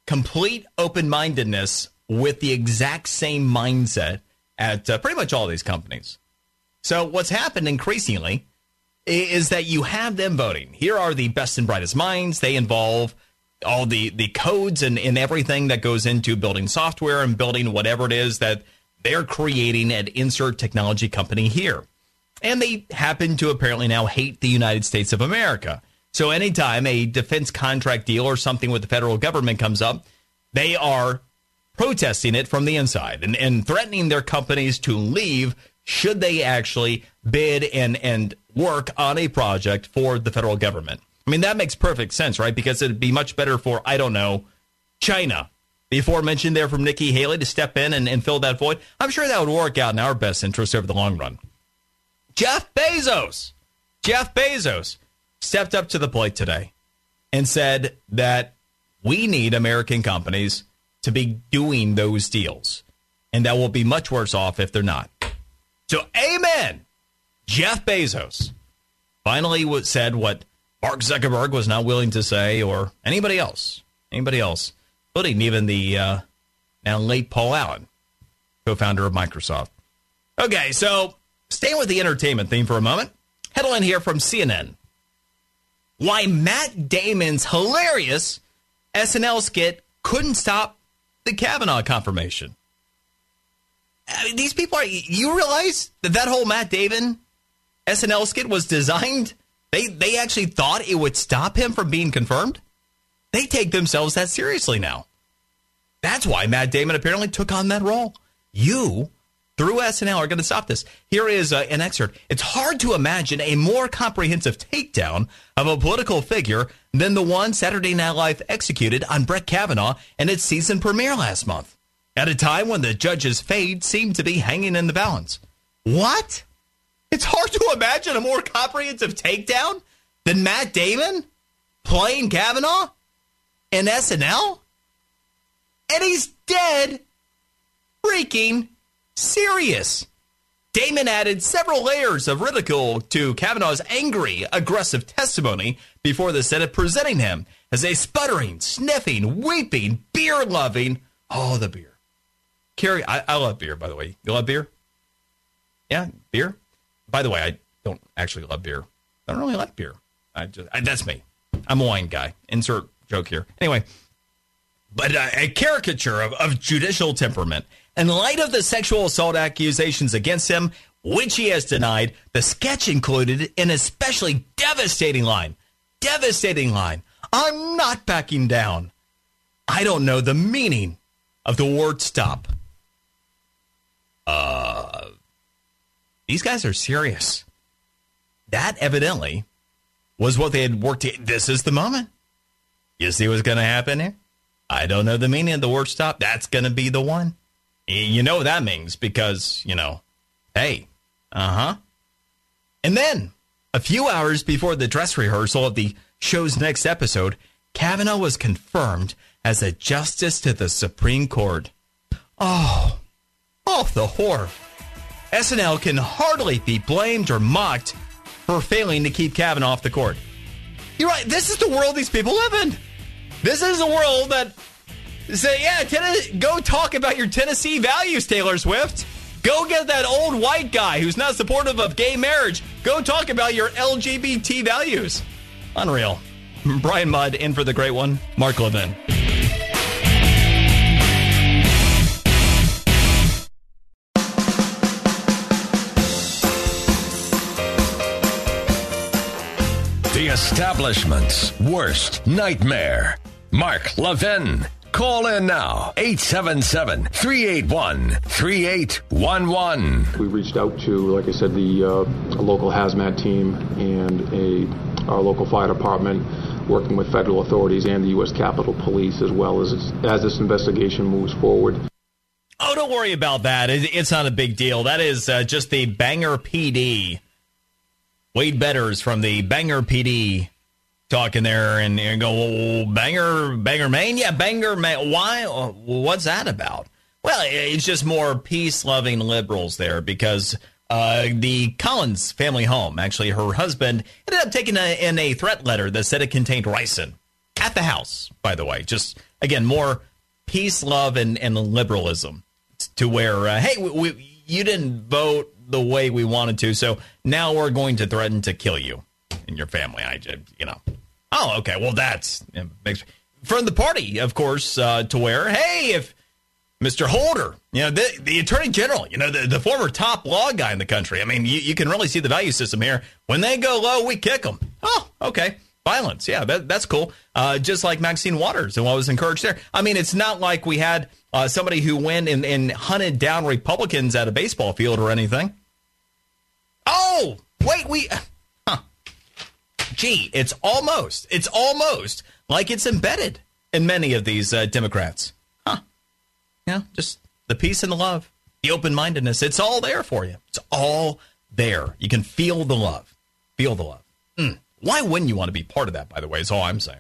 complete open mindedness with the exact same mindset at uh, pretty much all these companies. So what's happened increasingly is that you have them voting. Here are the best and brightest minds. They involve all the, the codes and, and everything that goes into building software and building whatever it is that they're creating at insert technology company here. And they happen to apparently now hate the United States of America. So anytime a defense contract deal or something with the federal government comes up, they are protesting it from the inside and, and threatening their companies to leave should they actually bid and, and work on a project for the federal government. I mean, that makes perfect sense, right? Because it'd be much better for, I don't know, China, before mentioned there from Nikki Haley, to step in and, and fill that void. I'm sure that would work out in our best interest over the long run. Jeff Bezos, Jeff Bezos stepped up to the plate today and said that we need American companies to be doing those deals. And that will be much worse off if they're not. So, amen. Jeff Bezos finally said what Mark Zuckerberg was not willing to say, or anybody else, anybody else, including even the uh, now late Paul Allen, co-founder of Microsoft. Okay, so staying with the entertainment theme for a moment. Headline here from CNN: Why Matt Damon's hilarious SNL skit couldn't stop the Kavanaugh confirmation. I mean, these people are. You realize that that whole Matt Damon SNL skit was designed. They they actually thought it would stop him from being confirmed. They take themselves that seriously now. That's why Matt Damon apparently took on that role. You, through SNL, are going to stop this. Here is uh, an excerpt. It's hard to imagine a more comprehensive takedown of a political figure than the one Saturday Night Live executed on Brett Kavanaugh in its season premiere last month, at a time when the judge's fate seemed to be hanging in the balance. What? It's hard to imagine a more comprehensive takedown than Matt Damon playing Kavanaugh in SNL? And he's dead freaking serious. Damon added several layers of ridicule to Kavanaugh's angry, aggressive testimony before the Senate, presenting him as a sputtering, sniffing, weeping, beer loving. Oh, the beer. Carrie, I, I love beer, by the way. You love beer? Yeah, beer? By the way, I don't actually love beer. I don't really like beer. I just I, that's me. I'm a wine guy. Insert joke here. Anyway, but uh, a caricature of, of judicial temperament. In light of the sexual assault accusations against him, which he has denied, the sketch included an especially devastating line. Devastating line. I'm not backing down. I don't know the meaning of the word stop. Uh, these guys are serious. That evidently was what they had worked. To, this is the moment. You see what's going to happen here? I don't know the meaning of the word stop. That's going to be the one. You know what that means because, you know, hey, uh huh. And then, a few hours before the dress rehearsal of the show's next episode, Kavanaugh was confirmed as a justice to the Supreme Court. Oh, oh, the horror. SNL can hardly be blamed or mocked for failing to keep Kavanaugh off the court. You're right. This is the world these people live in. This is the world that say, yeah, ten- go talk about your Tennessee values, Taylor Swift. Go get that old white guy who's not supportive of gay marriage. Go talk about your LGBT values. Unreal. Brian Mudd in for the great one, Mark Levin. The establishment's worst nightmare. Mark Levin. Call in now, 877 381 3811. We reached out to, like I said, the uh, local hazmat team and a our local fire department, working with federal authorities and the U.S. Capitol Police, as well as as this investigation moves forward. Oh, don't worry about that. It's not a big deal. That is uh, just the Bangor PD. Wade Betters from the Bangor PD talking there and, and go, well, banger Bangor, Maine? Yeah, banger Maine. Why? What's that about? Well, it's just more peace loving liberals there because uh, the Collins family home, actually, her husband ended up taking a, in a threat letter that said it contained ricin at the house, by the way. Just, again, more peace, love, and, and liberalism to where, uh, hey, we, we, you didn't vote the way we wanted to, so now we're going to threaten to kill you and your family. I, you know. Oh, okay. Well, that's from the party, of course, uh, to where, hey, if Mr. Holder, you know, the, the attorney general, you know, the, the former top law guy in the country. I mean, you, you can really see the value system here. When they go low, we kick them. Oh, okay. Violence. Yeah, that, that's cool. Uh, just like Maxine Waters and what was encouraged there. I mean, it's not like we had uh, somebody who went and, and hunted down Republicans at a baseball field or anything. Oh, wait, we. Gee, it's almost, it's almost like it's embedded in many of these uh, Democrats. Huh. Yeah, just the peace and the love, the open mindedness. It's all there for you. It's all there. You can feel the love. Feel the love. Mm. Why wouldn't you want to be part of that, by the way, is all I'm saying.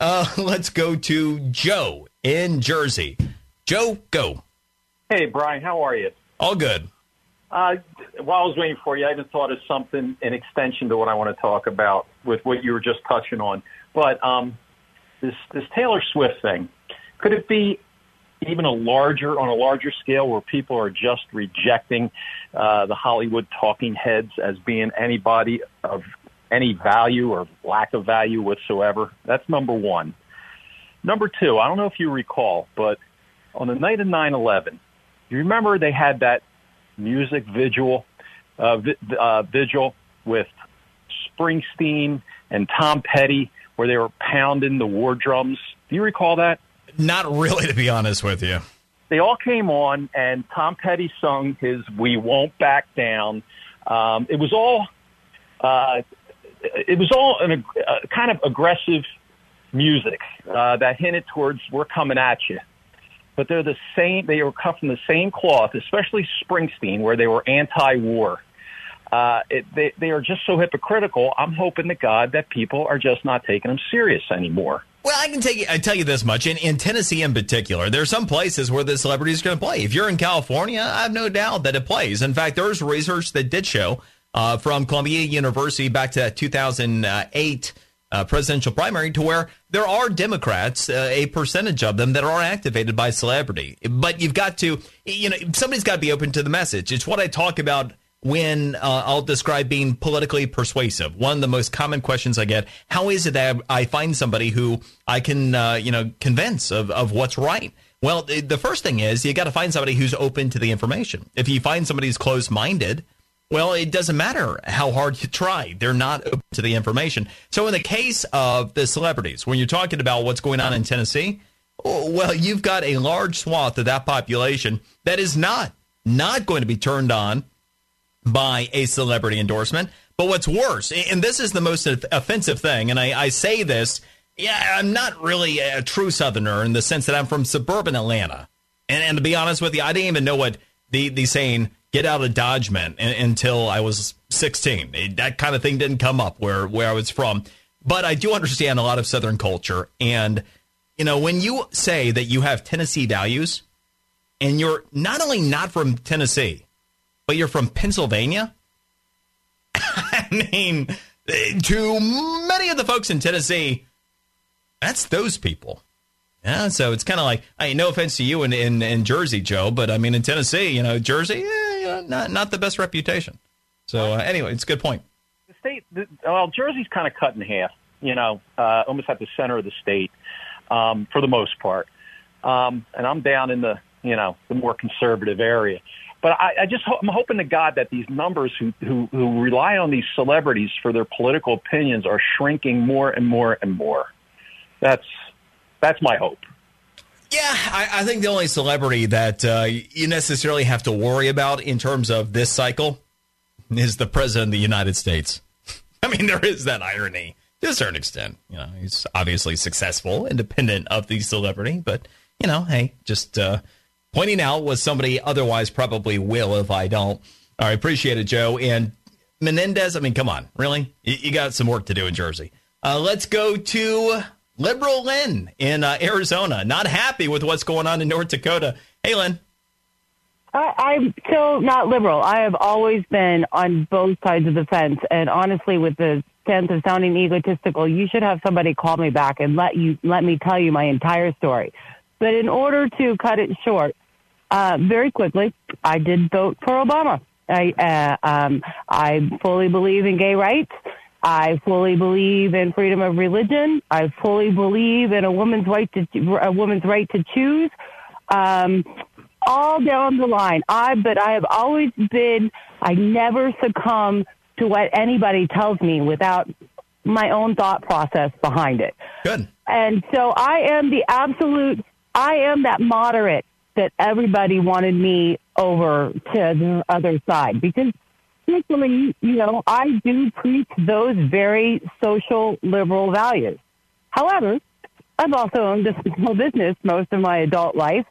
Uh, let's go to Joe in Jersey. Joe, go. Hey, Brian, how are you? All good. Uh, while I was waiting for you, I even thought of something in extension to what I want to talk about with what you were just touching on. But um, this this Taylor Swift thing, could it be even a larger on a larger scale where people are just rejecting uh, the Hollywood talking heads as being anybody of any value or lack of value whatsoever? That's number one. Number two, I don't know if you recall, but on the night of 9/11, you remember they had that music vigil, uh, vi- uh, vigil with Springsteen and Tom Petty, where they were pounding the war drums. Do you recall that? Not really, to be honest with you. They all came on, and Tom Petty sung his "We Won't Back Down." Um, it was all, uh, it was all an, uh, kind of aggressive music uh, that hinted towards "We're coming at you." But they're the same. They were cut from the same cloth, especially Springsteen, where they were anti-war. Uh, it, they they are just so hypocritical. I'm hoping to God that people are just not taking them serious anymore. Well, I can take I tell you this much. In, in Tennessee, in particular, there are some places where the celebrity is going to play. If you're in California, I have no doubt that it plays. In fact, there's research that did show uh, from Columbia University back to 2008 uh, presidential primary to where there are Democrats, uh, a percentage of them that are activated by celebrity. But you've got to, you know, somebody's got to be open to the message. It's what I talk about when uh, I'll describe being politically persuasive. One of the most common questions I get: How is it that I find somebody who I can, uh, you know, convince of of what's right? Well, the first thing is you got to find somebody who's open to the information. If you find somebody who's closed minded, well, it doesn't matter how hard you try. They're not open to the information. So in the case of the celebrities, when you're talking about what's going on in Tennessee, oh, well, you've got a large swath of that population that is not not going to be turned on by a celebrity endorsement. But what's worse, and this is the most offensive thing, and I, I say this, yeah, I'm not really a true Southerner in the sense that I'm from suburban Atlanta. And, and to be honest with you, I didn't even know what the, the saying get out of Dodge meant until I was 16. It, that kind of thing didn't come up where, where I was from. But I do understand a lot of Southern culture. And, you know, when you say that you have Tennessee values and you're not only not from Tennessee, but you're from Pennsylvania, I mean, to many of the folks in Tennessee, that's those people. Yeah, so it's kind of like, I no offense to you in, in, in Jersey, Joe, but I mean in Tennessee, you know, Jersey, eh, not not the best reputation. So uh, anyway, it's a good point. The state, the, well, Jersey's kind of cut in half. You know, uh, almost at the center of the state um, for the most part, um, and I'm down in the you know the more conservative area. But I, I just ho- I'm hoping to God that these numbers who, who who rely on these celebrities for their political opinions are shrinking more and more and more. That's that's my hope. Yeah, I, I think the only celebrity that uh, you necessarily have to worry about in terms of this cycle is the president of the United States. I mean, there is that irony to a certain extent. You know, he's obviously successful, independent of the celebrity, but you know, hey, just uh, pointing out what somebody otherwise probably will if I don't. All right, appreciate it, Joe. And Menendez, I mean, come on, really? You, you got some work to do in Jersey. Uh, let's go to Liberal Lynn in uh, Arizona. Not happy with what's going on in North Dakota. Hey, Lynn. I, I'm still not liberal. I have always been on both sides of the fence. And honestly, with the sense of sounding egotistical, you should have somebody call me back and let you let me tell you my entire story. But in order to cut it short, uh, very quickly, I did vote for Obama. I uh, um, I fully believe in gay rights. I fully believe in freedom of religion. I fully believe in a woman's right to a woman's right to choose. Um, all down the line. I but I have always been. I never succumb to what anybody tells me without my own thought process behind it. Good. And so I am the absolute. I am that moderate that everybody wanted me over to the other side because particularly, you know, I do preach those very social liberal values. However, I've also owned a small business most of my adult life,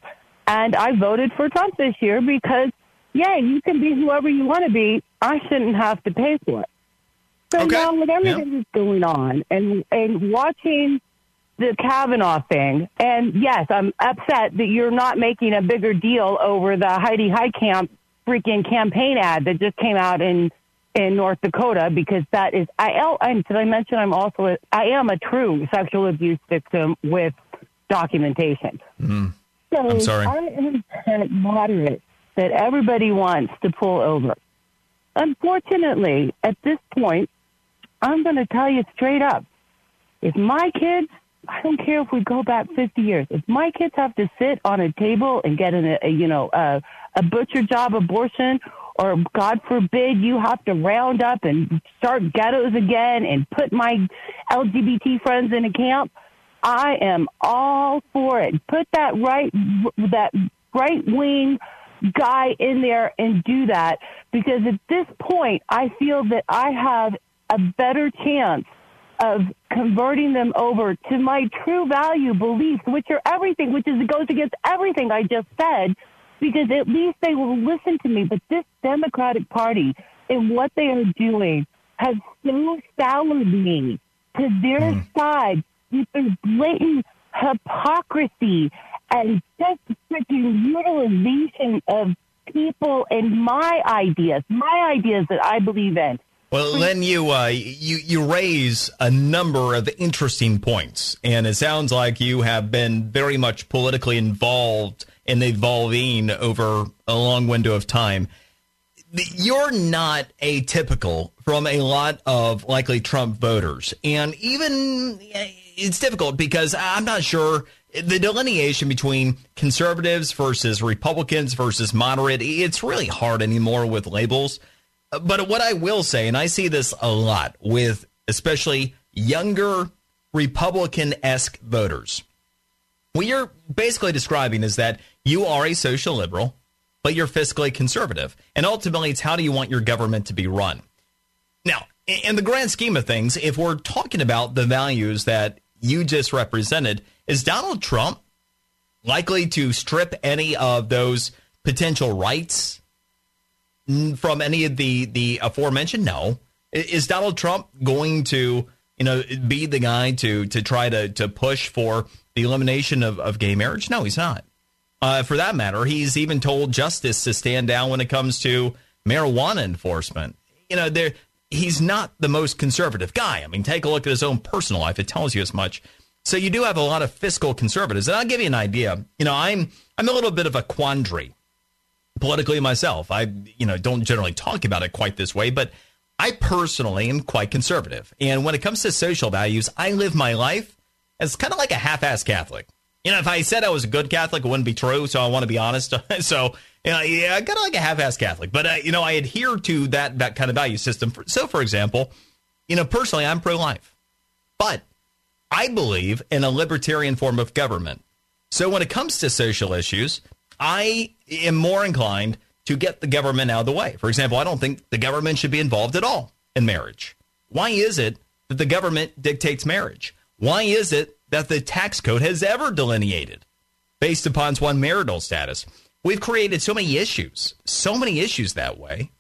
and I voted for Trump this year because, yeah, you can be whoever you want to be. I shouldn't have to pay for it. So okay. now with everything that's going on and and watching the Kavanaugh thing, and yes, I'm upset that you're not making a bigger deal over the Heidi Heitkamp freaking campaign ad that just came out in in North Dakota because that is I I'm did I mention I'm also a, I am a true sexual abuse victim with documentation. Mm. So I'm sorry. I am that moderate that everybody wants to pull over. Unfortunately, at this point, I'm going to tell you straight up. If my kids, I don't care if we go back 50 years, if my kids have to sit on a table and get an, a, you know, a, a butcher job abortion, or God forbid you have to round up and start ghettos again and put my LGBT friends in a camp, I am all for it. Put that right, that right wing guy in there and do that because at this point, I feel that I have a better chance of converting them over to my true value beliefs, which are everything, which is goes against everything I just said, because at least they will listen to me. But this Democratic Party and what they are doing has so soured me to their mm. side with their blatant hypocrisy and just freaking utilization of people and my ideas, my ideas that I believe in. Well, then you uh, you you raise a number of interesting points, and it sounds like you have been very much politically involved and evolving over a long window of time. You're not atypical from a lot of likely Trump voters, and even it's difficult because I'm not sure the delineation between conservatives versus Republicans versus moderate. It's really hard anymore with labels. But what I will say, and I see this a lot with especially younger Republican esque voters, what you're basically describing is that you are a social liberal, but you're fiscally conservative. And ultimately, it's how do you want your government to be run? Now, in the grand scheme of things, if we're talking about the values that you just represented, is Donald Trump likely to strip any of those potential rights from any of the the aforementioned? No. Is Donald Trump going to you know be the guy to to try to to push for the elimination of, of gay marriage? No, he's not. Uh, for that matter, he's even told justice to stand down when it comes to marijuana enforcement. You know, there he's not the most conservative guy. I mean, take a look at his own personal life; it tells you as much. So you do have a lot of fiscal conservatives, and I'll give you an idea. You know, I'm I'm a little bit of a quandary politically myself. I, you know, don't generally talk about it quite this way, but I personally am quite conservative. And when it comes to social values, I live my life as kind of like a half-ass Catholic. You know, if I said I was a good Catholic, it wouldn't be true. So I want to be honest. so, you know, yeah, I kind of like a half-ass Catholic, but uh, you know, I adhere to that that kind of value system. So, for example, you know, personally, I'm pro-life, but I believe in a libertarian form of government. So when it comes to social issues, I am more inclined to get the government out of the way. For example, I don't think the government should be involved at all in marriage. Why is it that the government dictates marriage? Why is it that the tax code has ever delineated based upon one's marital status? We've created so many issues, so many issues that way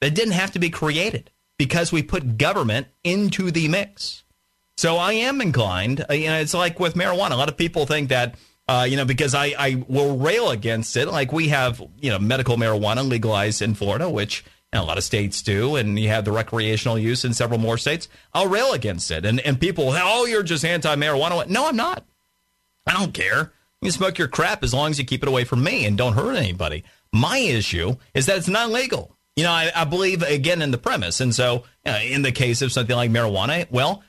that didn't have to be created because we put government into the mix. So I am inclined, you know, it's like with marijuana. A lot of people think that uh, you know, because I, I will rail against it. Like we have, you know, medical marijuana legalized in Florida, which a lot of states do, and you have the recreational use in several more states. I'll rail against it. And, and people, oh, you're just anti marijuana. No, I'm not. I don't care. You can smoke your crap as long as you keep it away from me and don't hurt anybody. My issue is that it's not legal. You know, I, I believe again in the premise. And so, in the case of something like marijuana, well,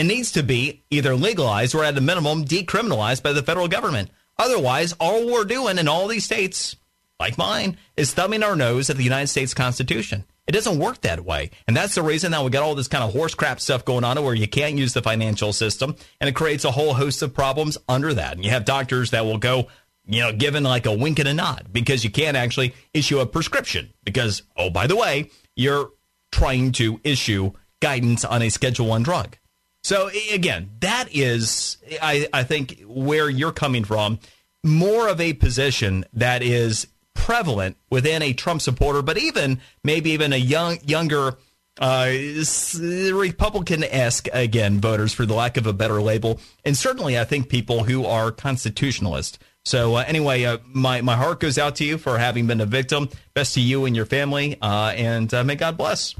it needs to be either legalized or at a minimum decriminalized by the federal government. Otherwise, all we're doing in all these states, like mine, is thumbing our nose at the United States Constitution. It doesn't work that way. And that's the reason that we got all this kind of horse crap stuff going on where you can't use the financial system and it creates a whole host of problems under that. And you have doctors that will go, you know, given like a wink and a nod because you can't actually issue a prescription because, oh, by the way, you're trying to issue guidance on a Schedule One drug. So again, that is, I, I think, where you're coming from. More of a position that is prevalent within a Trump supporter, but even maybe even a young younger uh, Republican esque, again, voters for the lack of a better label. And certainly, I think people who are constitutionalist. So, uh, anyway, uh, my, my heart goes out to you for having been a victim. Best to you and your family. Uh, and uh, may God bless.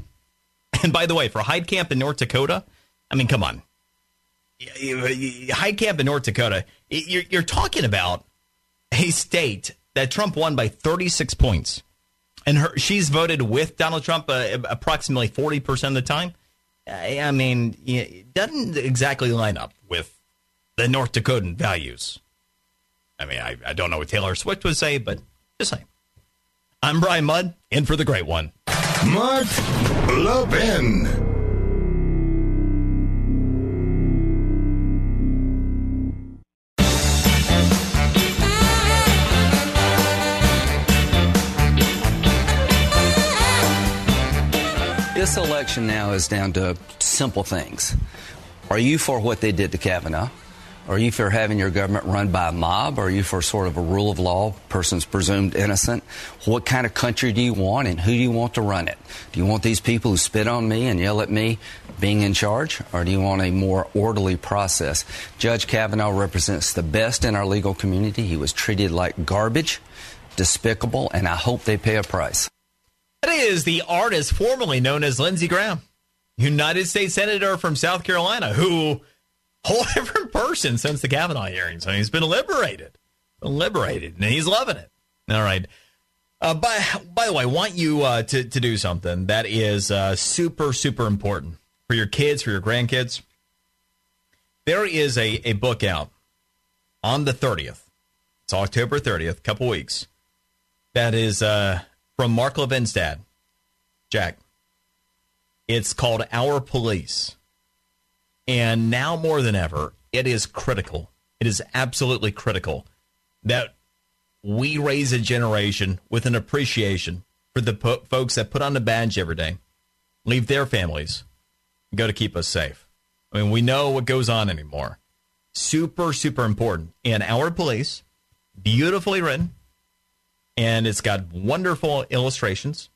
And by the way, for Heitkamp in North Dakota, I mean, come on. Heitkamp in North Dakota, you're, you're talking about a state that Trump won by 36 points and her she's voted with Donald Trump uh, approximately forty percent of the time. I mean, it doesn't exactly line up with the North Dakotan values. I mean, I, I don't know what Taylor Swift would say, but just saying. I'm Brian Mudd, in for the great one. Mark Levin. This election now is down to simple things. Are you for what they did to Kavanaugh? Are you for having your government run by a mob? Are you for sort of a rule of law, person's presumed innocent? What kind of country do you want and who do you want to run it? Do you want these people who spit on me and yell at me being in charge? Or do you want a more orderly process? Judge Kavanaugh represents the best in our legal community. He was treated like garbage, despicable, and I hope they pay a price. That is the artist formerly known as Lindsey Graham, United States Senator from South Carolina, who whole different person since the Kavanaugh hearings. Mean, he's been liberated, liberated, and he's loving it. All right. Uh, by by the way, I want you uh, to to do something that is uh, super super important for your kids, for your grandkids. There is a a book out on the thirtieth. It's October thirtieth, couple weeks. That is uh, from Mark Levin's dad, Jack. It's called Our Police. And now more than ever, it is critical. It is absolutely critical that we raise a generation with an appreciation for the po- folks that put on the badge every day, leave their families, go to keep us safe. I mean, we know what goes on anymore. Super, super important. And our police, beautifully written, and it's got wonderful illustrations.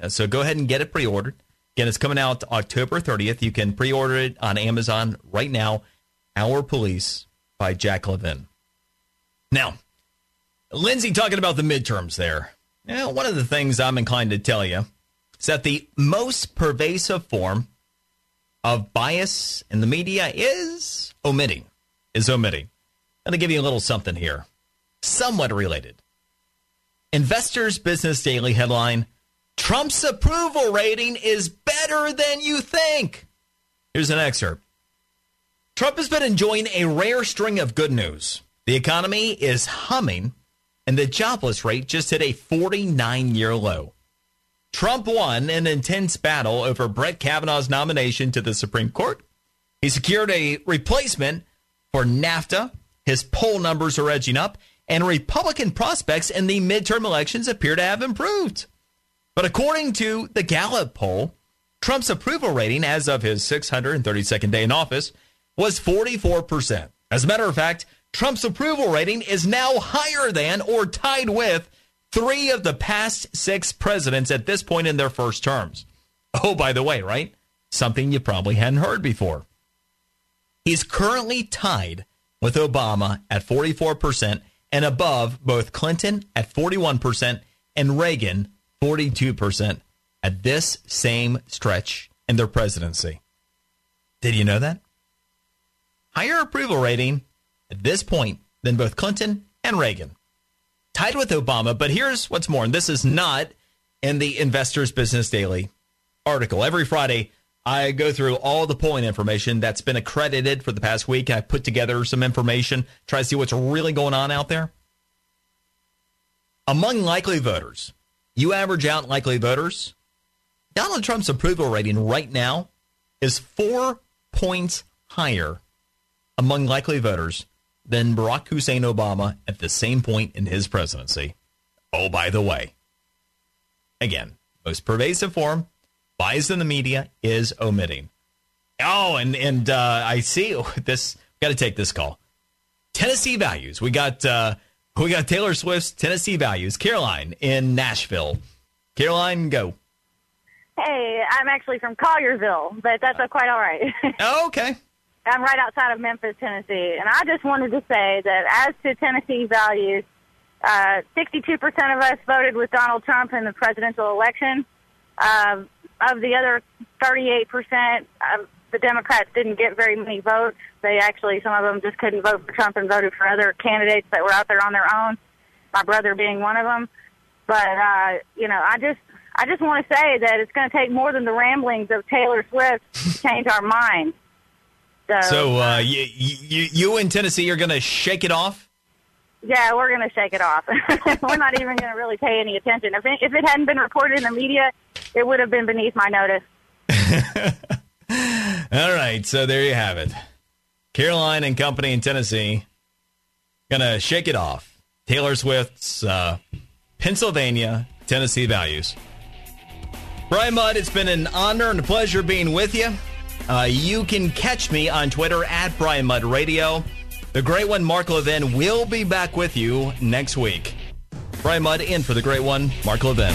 Uh, so go ahead and get it pre-ordered. Again, it's coming out October 30th. You can pre-order it on Amazon right now. Our Police by Jack Levin. Now, Lindsey talking about the midterms there. Yeah, one of the things I'm inclined to tell you is that the most pervasive form of bias in the media is omitting. Is omitting. I'm going to give you a little something here, somewhat related. Investors Business Daily headline Trump's approval rating is better than you think. Here's an excerpt Trump has been enjoying a rare string of good news. The economy is humming, and the jobless rate just hit a 49 year low. Trump won an intense battle over Brett Kavanaugh's nomination to the Supreme Court. He secured a replacement for NAFTA. His poll numbers are edging up, and Republican prospects in the midterm elections appear to have improved. But according to the Gallup poll, Trump's approval rating as of his 632nd day in office was 44%. As a matter of fact, Trump's approval rating is now higher than or tied with three of the past six presidents at this point in their first terms. Oh, by the way, right? Something you probably hadn't heard before. He's currently tied with Obama at 44% and above both Clinton at 41% and Reagan 42% at this same stretch in their presidency. Did you know that? Higher approval rating at this point than both Clinton and Reagan. Tied with Obama, but here's what's more, and this is not in the Investors Business Daily article. Every Friday, I go through all the polling information that's been accredited for the past week. I put together some information, try to see what's really going on out there. Among likely voters, you average out likely voters, Donald Trump's approval rating right now is four points higher among likely voters than Barack Hussein Obama at the same point in his presidency. Oh, by the way, again, most pervasive form bias in the media is omitting. Oh, and and uh, I see this. Got to take this call. Tennessee values. We got uh, we got Taylor Swift's Tennessee values. Caroline in Nashville. Caroline, go. Hey, I'm actually from Collierville, but that's uh, quite all right. oh, okay. I'm right outside of Memphis, Tennessee, and I just wanted to say that as to Tennessee values, uh, 62% of us voted with Donald Trump in the presidential election. Uh, of the other 38%, uh, the Democrats didn't get very many votes. They actually, some of them just couldn't vote for Trump and voted for other candidates that were out there on their own. My brother being one of them. But uh, you know, I just, I just want to say that it's going to take more than the ramblings of Taylor Swift to change our minds. So, so uh, you, you, you in Tennessee are going to shake it off? Yeah, we're going to shake it off. we're not even going to really pay any attention. If it, if it hadn't been reported in the media, it would have been beneath my notice. All right, so there you have it. Caroline and company in Tennessee gonna shake it off. Taylor Swift's uh, Pennsylvania, Tennessee values. Brian Mudd, it's been an honor and a pleasure being with you. Uh, you can catch me on Twitter at Brian Mudd Radio. The great one, Mark Levin, will be back with you next week. Brian Mudd in for the great one, Mark Levin.